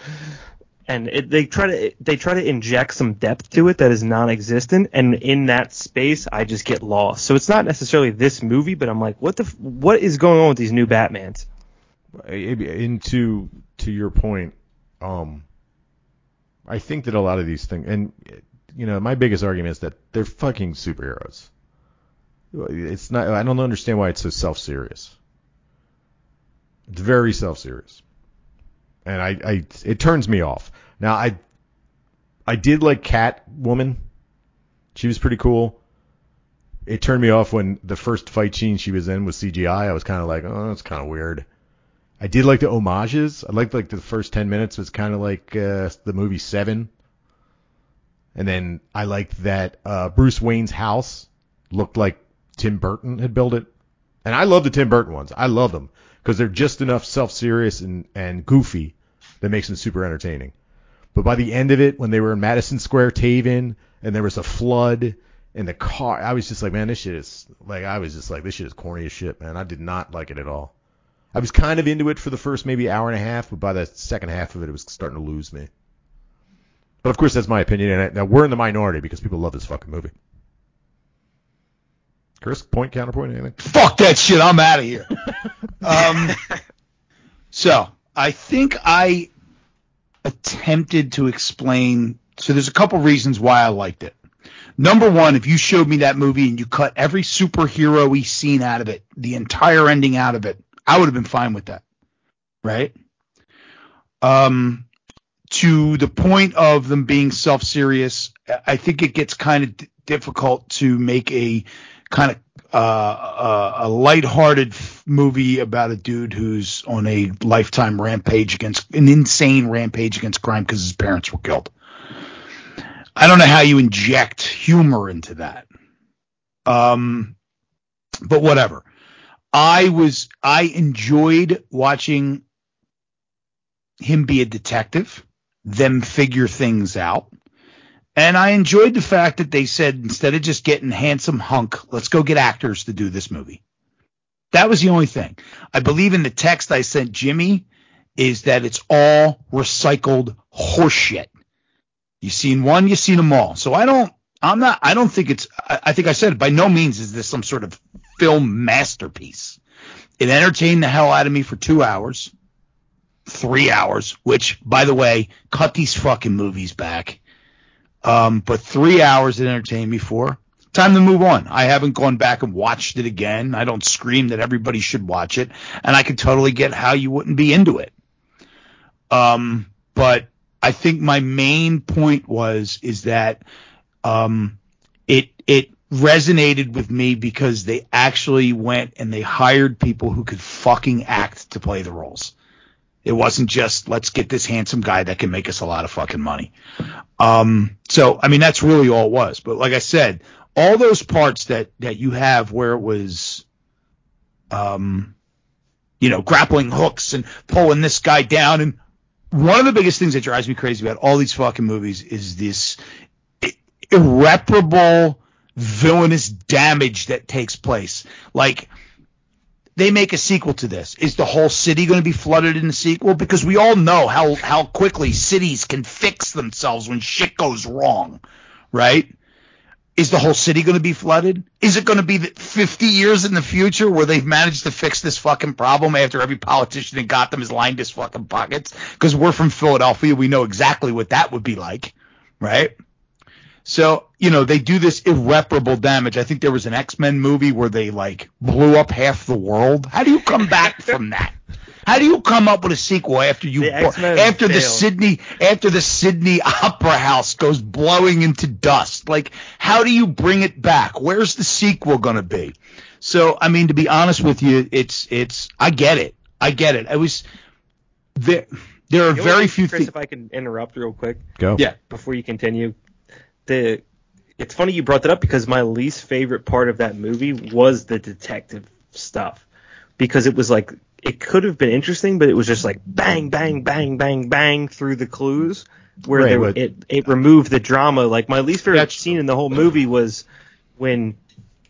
and it, they try to they try to inject some depth to it that is non-existent and in that space I just get lost. So it's not necessarily this movie, but I'm like, what the what is going on with these new Batmans? into to your point, um, I think that a lot of these things, and you know, my biggest argument is that they're fucking superheroes. It's not. I don't understand why it's so self-serious. It's very self-serious, and I, I, it turns me off. Now, I, I did like Catwoman. She was pretty cool. It turned me off when the first fight scene she was in was CGI. I was kind of like, oh, that's kind of weird. I did like the homages. I liked like the first ten minutes was kind of like uh, the movie Seven, and then I liked that uh, Bruce Wayne's house looked like Tim Burton had built it, and I love the Tim Burton ones. I love them because they're just enough self-serious and and goofy that makes them super entertaining. But by the end of it, when they were in Madison Square Taven and there was a flood in the car, I was just like, man, this shit is like, I was just like, this shit is corny as shit, man. I did not like it at all. I was kind of into it for the first maybe hour and a half, but by the second half of it, it was starting to lose me. But of course, that's my opinion. And I, now we're in the minority because people love this fucking movie. Chris, point, counterpoint, anything? Fuck that shit. I'm out of here. um, so I think I attempted to explain. So there's a couple reasons why I liked it. Number one, if you showed me that movie and you cut every superhero-y scene out of it, the entire ending out of it, I would have been fine with that. Right? Um, to the point of them being self-serious, I think it gets kind of d- difficult to make a kind of uh, uh, a lighthearted movie about a dude who's on a lifetime rampage against an insane rampage against crime because his parents were killed. I don't know how you inject humor into that. Um, but whatever. I was I enjoyed watching him be a detective, them figure things out. And I enjoyed the fact that they said instead of just getting handsome hunk, let's go get actors to do this movie. That was the only thing. I believe in the text I sent Jimmy is that it's all recycled horseshit. You've seen one, you've seen them all. So I don't, I'm not, I don't think it's, I, I think I said it, by no means is this some sort of film masterpiece. It entertained the hell out of me for two hours, three hours, which by the way, cut these fucking movies back. Um, but three hours it entertained me for. Time to move on. I haven't gone back and watched it again. I don't scream that everybody should watch it, and I could totally get how you wouldn't be into it. Um, but I think my main point was is that um, it it resonated with me because they actually went and they hired people who could fucking act to play the roles. It wasn't just let's get this handsome guy that can make us a lot of fucking money. Um, so I mean that's really all it was. But like I said, all those parts that that you have where it was, um, you know, grappling hooks and pulling this guy down, and one of the biggest things that drives me crazy about all these fucking movies is this irreparable villainous damage that takes place. Like they make a sequel to this. Is the whole city going to be flooded in the sequel? Because we all know how how quickly cities can fix themselves when shit goes wrong, right? Is the whole city going to be flooded? Is it going to be 50 years in the future where they've managed to fix this fucking problem after every politician in Gotham has lined his fucking pockets? Because we're from Philadelphia, we know exactly what that would be like, right? So, you know, they do this irreparable damage. I think there was an X-Men movie where they like blew up half the world. How do you come back from that? How do you come up with a sequel after you The X-Men after the. Sydney after the Sydney Opera House goes blowing into dust? Like, how do you bring it back? Where's the sequel going to be? So, I mean, to be honest with you, it's it's I get it, I get it. I was there. There are You very few Chris, things. if I can interrupt real quick Go. Yeah. before you continue. The it's funny you brought that up because my least favorite part of that movie was the detective stuff because it was like it could have been interesting, but it was just like bang, bang, bang, bang, bang through the clues where Right, it it removed the drama. Like my least favorite scene in the whole movie was when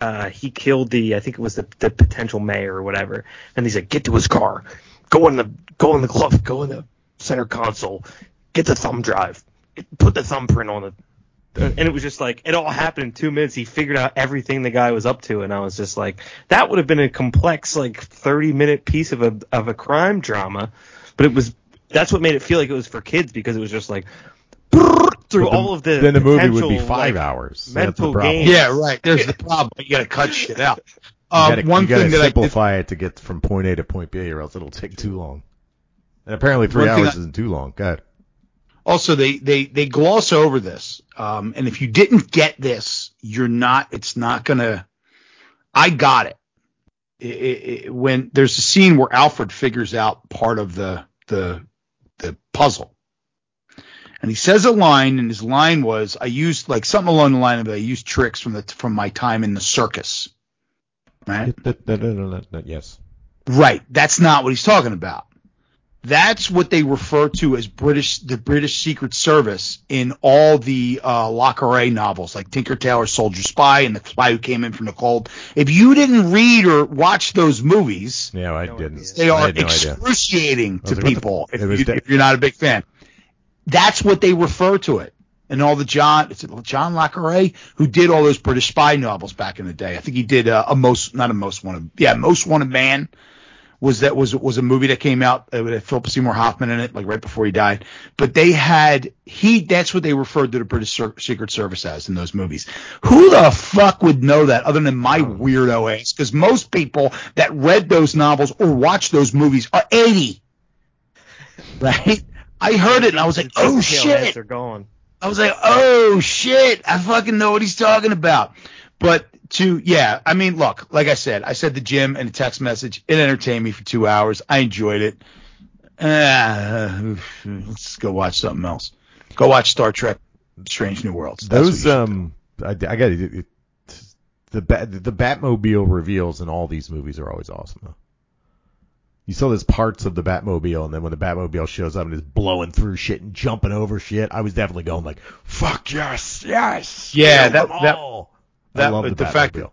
uh, he killed the I think it was the, the potential mayor or whatever, and he's like, get to his car, go in the go in the glove, go in the center console, get the thumb drive, put the thumbprint on the. And it was just like it all happened in two minutes. He figured out everything the guy was up to, and I was just like, that would have been a complex, like thirty minute piece of a of a crime drama, but it was that's what made it feel like it was for kids because it was just like through the- all of the then the movie would be five like, hours. Mental the problem. games. Yeah, right. There's the problem. You got to cut shit out. You Um, gotta, one you thing that I did, simplify it to get from point A to point B, or else it'll take too long. And apparently, three hours I- isn't too long. Go ahead. Also they they they gloss over this. Um, and if you didn't get this, you're not. It's not gonna. I got it. It, it, it. When there's a scene where Alfred figures out part of the the the puzzle, and he says a line, and his line was, "I used like something along the line of I used tricks from the from my time in the circus." Right. Yes. Right. That's not what he's talking about. That's what they refer to as British, the British Secret Service in all the uh, Le Carre novels, like Tinker Tailor Soldier Spy and The Spy Who Came In From the Cold. If you didn't read or watch those movies, Yeah, I didn't. they are no excruciating I was to like, the- people if, you, de- if you're not a big fan. That's what they refer to it. And all the John, is it John Le Carre who did all those British spy novels back in the day. I think he did uh, a most, not a most wanted, yeah, most wanted man was that was was a movie that came out uh, with Philip Seymour Hoffman in it, like right before he died. But they had he that's what they referred to the British Ser- Secret Service as in those movies. Who the fuck would know that other than my weirdo ass? Because most people that read those novels or watched those movies are eighty, right? I heard it and I was like, oh shit. are gone. I was like, oh shit, I fucking know what he's talking about. But to yeah, I mean, look, like I said, I said the gym and a text message. It entertained me for two hours. I enjoyed it. Uh, let's go watch something else. Go watch Star Trek: Strange New Worlds. That's Those um, I, I got it, it, the bat the Batmobile reveals in all these movies are always awesome. Though. You saw those parts of the Batmobile, and then when the Batmobile shows up and is blowing through shit and jumping over shit, I was definitely going like, "Fuck yes, yes, Yeah, that- all." That- I love but the, the fact Batmobile.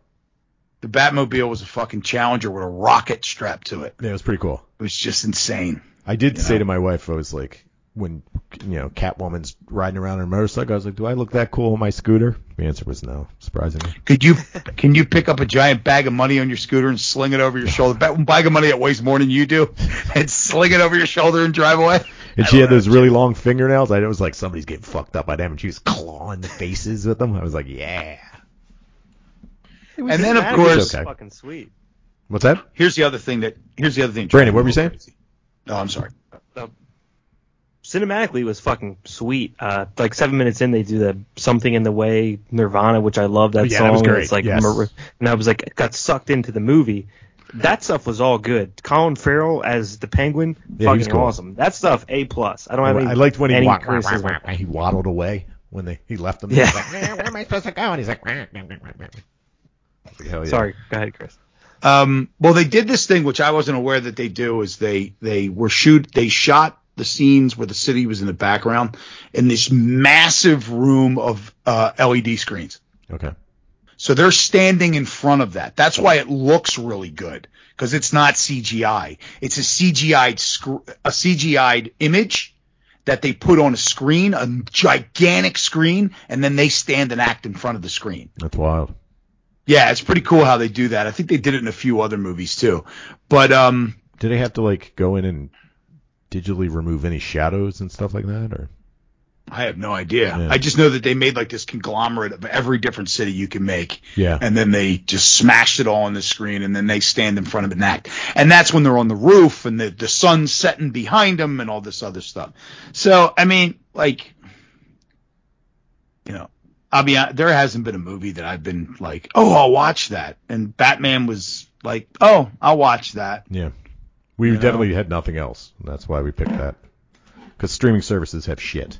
the Batmobile was a fucking Challenger with a rocket strapped to it. yeah, it was pretty cool. It was just insane. I did say know? to my wife, I was like, when you know Catwoman's riding around on a motorcycle, I was like, "Do I look that cool on my scooter?" The answer was no, surprisingly. Could you can you pick up a giant bag of money on your scooter and sling it over your shoulder? Ba- Bag of money that weighs more than you do, and sling it over your shoulder and drive away. And I she had those really long fingernails. I it was like somebody's getting fucked up by them, and she was clawing the faces with them. I was like, "Yeah." And then of course, Okay. fucking sweet. What's that? here's the other thing that here's the other thing. Brandon, what were you saying? No, I'm sorry. cinematically it was fucking sweet. Uh, like seven minutes in, they do the "Something in the Way" Nirvana, which I love that Oh, yeah, song. that was great, It's like, yes. mer- and I was like, got sucked into the movie. That stuff was all good. Colin Farrell as the Penguin, Yeah, fucking cool. awesome. That stuff, a plus. I don't have any. I liked when he any wa- wah, wah, wah, wah, he waddled away when they he left them. Yeah. He's like, "Eh, where am I supposed to go? And he's like, yeah. Sorry, go ahead, Chris. Um, well, they did this thing which I wasn't aware that they do is they they were shoot they shot the scenes where the city was in the background in this massive room of uh, LED screens. Okay. So they're standing in front of that. That's why it looks really good because it's not CGI. It's a CGI'd sc- a CGI'd image that they put on a screen, a gigantic screen, and then they stand and act in front of the screen. That's wild. Yeah, it's pretty cool how they do that. I think they did it in a few other movies too. But um, Did they have to like go in and digitally remove any shadows and stuff like that, or I have no idea. Yeah. I just know that they made like this conglomerate of every different city you can make. yeah, and then they just smashed it all on the screen and then they stand in front of an act and that's when they're on the roof and the, the sun's setting behind them and all this other stuff so i mean like know i'll be hon- there hasn't been a movie that i've been like oh i'll watch that and batman was like oh i'll watch that yeah. We You know? definitely had nothing else. That's why we picked that. Because streaming services have shit.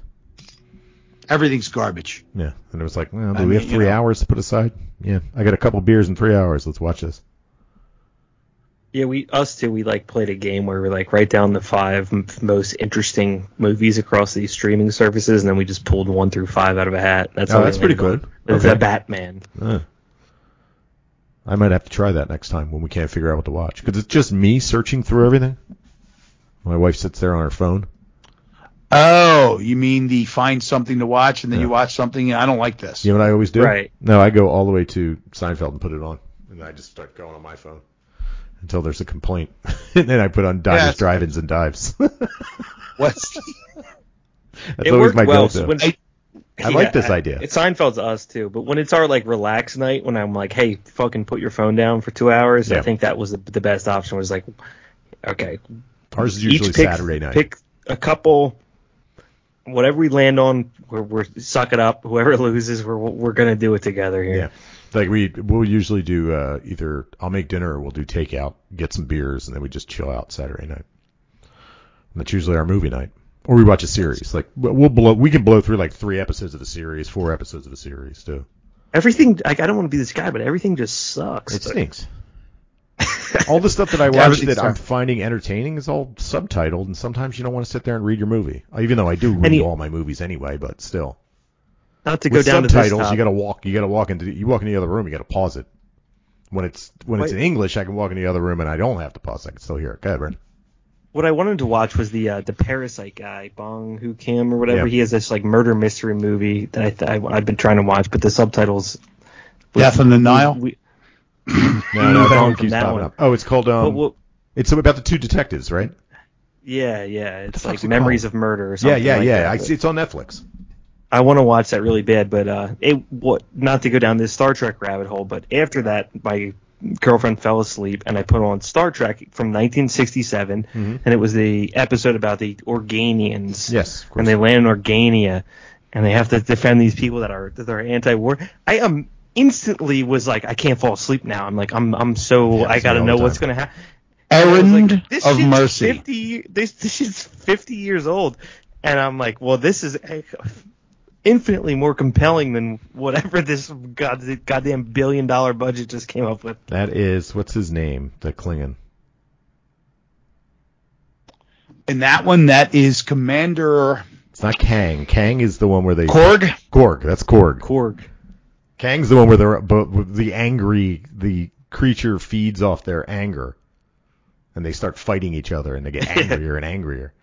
everything's garbage Yeah, and it was like, well, do I we mean, have you three know. hours to put aside? Yeah, I got a couple beers in three hours. Let's watch this. Yeah, we us too. We like played a game where we like write down the five m- most interesting movies across these streaming services, and then we just pulled one through five out of a hat. That's Oh, that's pretty good. on Okay. The Batman. Uh, I might have to try that next time when we can't figure out what to watch. Because it's just me searching through everything. My wife sits there on her phone. oh you mean the find something to watch and then Yeah. you watch something i don't like this You know what I always do? Right. No, I go all the way to Seinfeld and put it on, and I just start going on my phone until there's a complaint, and then I put on Diners, that's- Drive-ins, and Dives. what's That's it always worked my well. go-to. When, I- I like this idea. It Seinfeld's us too, but when it's our like relax night, when I'm like, hey, fucking put your phone down for two hours, Yeah. I think that was the, the best option. Was like, okay, Ours is usually pick, Saturday night. Pick a couple, whatever we land on, we're, we're suck it up. Whoever loses, we're we're gonna do it together here. Yeah. Like we we'll usually do uh, either I'll make dinner or we'll do takeout, get some beers, and then we just chill out Saturday night. And that's usually our movie night. Or we watch a series. Like we'll blow we can blow through like three episodes of a series, four episodes of a series too. Everything, like, I don't want to be this guy, but everything just sucks. It stinks. all the stuff that I watch that I'm finding entertaining is all subtitled, and sometimes you don't want to sit there and read your movie. Even though I do read you- all my movies anyway, but still. Not to go With down to subtitles, topic. you gotta walk. You gotta walk into. You walk in the other room. You gotta pause it. When it's when it's in English, I can walk in the other room and I don't have to pause. I can still hear it. Go ahead, Brent. what I wanted to watch was the uh, the Parasite guy, Bong Hu Kim or whatever. Yeah. He has this like murder mystery movie that I th- I, I've been trying to watch, but the subtitles. Death on the Nile? We, No, no, that one keeps popping one. up. Oh, it's called um. well, well, it's about the two detectives, right? yeah, yeah, it's like it Memories called? of Murder or Yeah, something. yeah, like yeah. that, I see. It's on Netflix. I want to watch that really bad, but uh, it what not to go down this Star Trek rabbit hole, but after that, my girlfriend fell asleep, and I put on Star Trek from 1967, Mm-hmm. and it was the episode about the Organians. Yes, of course. and they land in Organia, and they have to defend these people that are that are anti-war. I um instantly was like, I can't fall asleep now. I'm like, I'm I'm so Yeah, I got to know what's gonna happen. Errand this of Mercy. 50, this, this shit's 50 years old. And I'm like, well, this is infinitely more compelling than whatever this god, goddamn billion dollar budget just came up with. That is what's his name? The Klingon. In that one, that is Commander It's not Kang. Kang is the one where they Korg. Korg. That's Korg. Korg. Kang's the one where they're but the angry the creature feeds off their anger, and they start fighting each other, and they get angrier and angrier.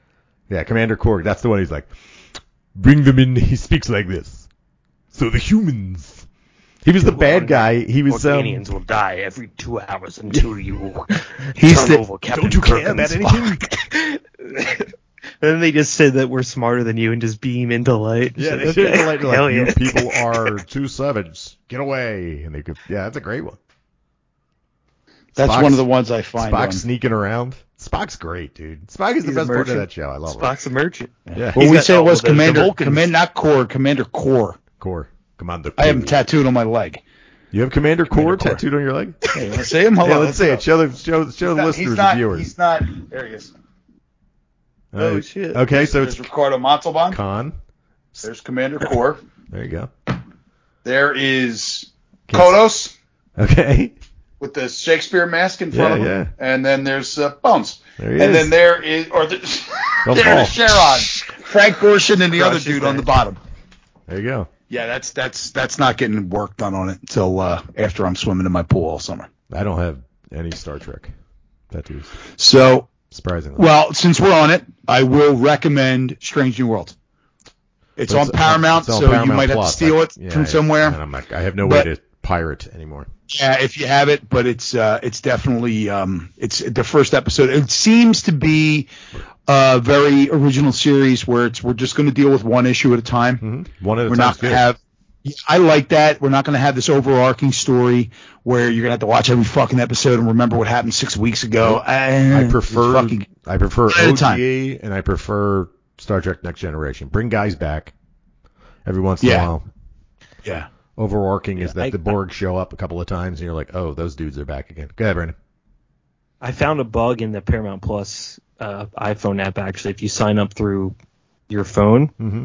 Yeah, Commander Korg. That's the one. He's like, bring them in. He speaks like this. So the humans. He was the bad guy. He was. Um, Organians will die every two hours until you He's turn the- over Captain don't you care Kirk and about Spock. and then they just said that we're smarter than you and just beam into light. yeah, they Okay. should like, Hell like you people are too savage. Get away. And they could. Yeah, that's a great one. That's Spock's- one of the ones I find. Spock on- sneaking around. Spock's great, dude. Spock is the He's a best part of that show. I love it. Spock's a merchant. Yeah. Well, He's we got- say it was the- the Commander, Vulcans. Commander, not Kor, Commander Kor. Kor. Commander. I have him tattooed on my leg. You have Commander, Kor Kor. tattooed on your leg? Hey, you want to see him? Hold yeah, on, let's say it. Show the show, show the He's not- listeners he's not, and viewers. He's not. There he is. Oh, shit. Okay, so There's it's Ricardo Montalban. Khan. There's Commander Kor. There you go. There is Kodos Okay. With the Shakespeare mask in front Yeah, of him. yeah. And then there's uh, Bones. There he and is. then there is, or the, Don't there's fall. Sharon, Frank Gorshin, and the other Crush his dude on the bottom. There you go. Yeah, that's that's that's not getting work done on it until uh, after I'm swimming in my pool all summer. I don't have any Star Trek tattoos. So surprisingly. Well, since we're on it, I will recommend Strange New World. It's, But on Paramount, it's on so you Paramount might have to Plus. steal I- it yeah, from somewhere. and I'm not, I have no But- way to pirate anymore. Yeah, if you have it, but it's uh, it's definitely um, it's the first episode. It seems to be a very original series where it's we're just going to deal with one issue at a time. hmm One at a We're time. not going to have. I like that. We're not going to have this overarching story where you're going to have to watch every fucking episode and remember what happened six weeks ago. I prefer Fucking, I prefer time. And I prefer Star Trek Next Generation. Bring guys back every once in Yeah. a while. yeah. Overarching is that I- the Borg show up a couple of times and you're like, oh, those dudes are back again. Go ahead, Brandon. I found a bug in the Paramount Plus uh, iPhone app. Actually, if you sign up through your phone Mm-hmm.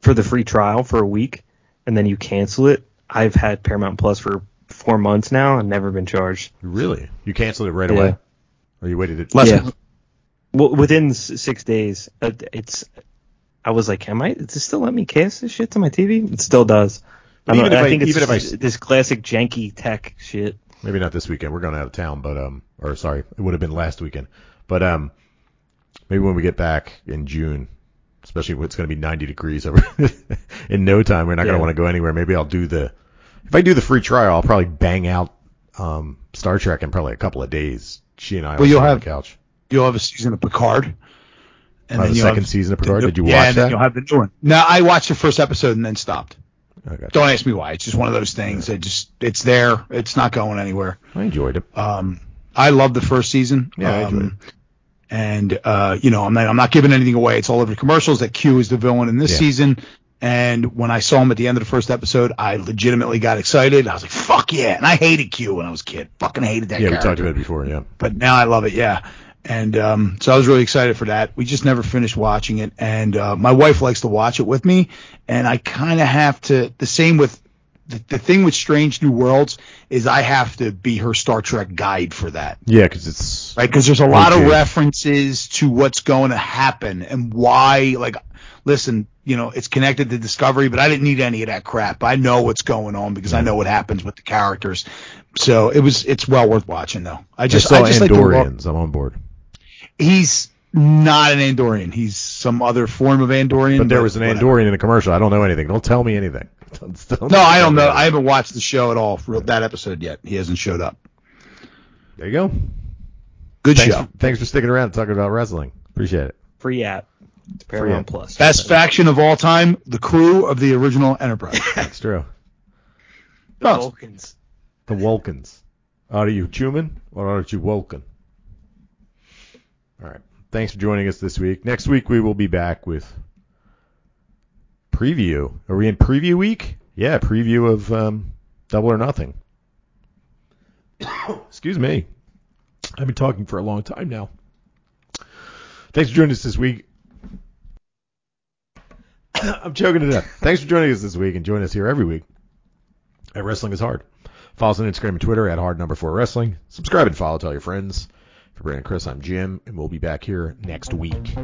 for the free trial for a week and then you cancel it, I've had Paramount Plus for four months now and never been charged. Really? You canceled it right Yeah. away? Or you waited it? Less Yeah. Well, within six days, uh, it's. I was like, am I? Does it still let me cast this shit to my TV? It still does. I, Even don't- if I I- think it's even if I- this classic janky tech shit. Maybe not this weekend. We're going out of town, but um, or sorry, it would have been last weekend. But um, maybe when we get back in June, especially when it's going to be 90 degrees over in no time, we're not going to want to go anywhere. Maybe I'll do the if I do the free trial, I'll probably bang out um Star Trek in probably a couple of days. She and I Well, will you'll sit on have- the couch. You'll have a season of Picard. And Oh, the you'll second have season of the Picard? new- Did you yeah, watch and then that? You'll have the new one. No, I watched the first episode and then stopped. I got you. Don't ask me why. It's just one of those things. It just it's there. It's not going anywhere. I enjoyed it. Um, I love the first season. Yeah, I um, enjoyed And uh, you know, I'm not I'm not giving anything away. It's all over the commercials that Q is the villain in this Yeah. season. And when I saw him at the end of the first episode, I legitimately got excited. I was like, "Fuck yeah!" And I hated Q when I was a kid. Fucking hated that Yeah, we talked about it before. Yeah. but now I love it. Yeah. And um, so I was really excited for that. We just never finished watching it, and uh, my wife likes to watch it with me, and I kind of have to. The same with the, the thing with Strange New Worlds is I have to be her Star Trek guide for that, Yeah, because it's right? Because there's a lot Okay. of references to what's going to happen and why. Like, listen, you know, it's connected to Discovery, but I didn't need any of that crap. I know what's going on because I know what happens with the characters. So it was, it's well worth watching though. I just, I saw I just like Andorians. I'm on board. He's not an Andorian. He's some other form of Andorian. But there was an whatever. Andorian in the commercial. I don't know anything. Don't tell me anything. Don't- don't No, I don't know. anything. I haven't watched the show at all for that episode yet. He hasn't showed up. There you go. Good Thanks, show. thanks for sticking around and talking about wrestling. Appreciate it. Free app. It's Paramount app. Plus. Best faction of all time: the crew of the original Enterprise. That's true. The. Vulcans. The Vulcans. Are you human or are you Vulcan? All right. Thanks for joining us this week. Next week we will be back with preview. Are we in preview week? Yeah, preview of um, Double or Nothing. Excuse me. I've been talking for a long time now. Thanks for joining us this week. I'm choking to death. Thanks for joining us this week and join us here every week at Wrestling is Hard. Follow us on Instagram and Twitter at hard number four wrestling. Subscribe and follow. Tell your friends. For Brandon and Chris, I'm Jim, and we'll be back here next week.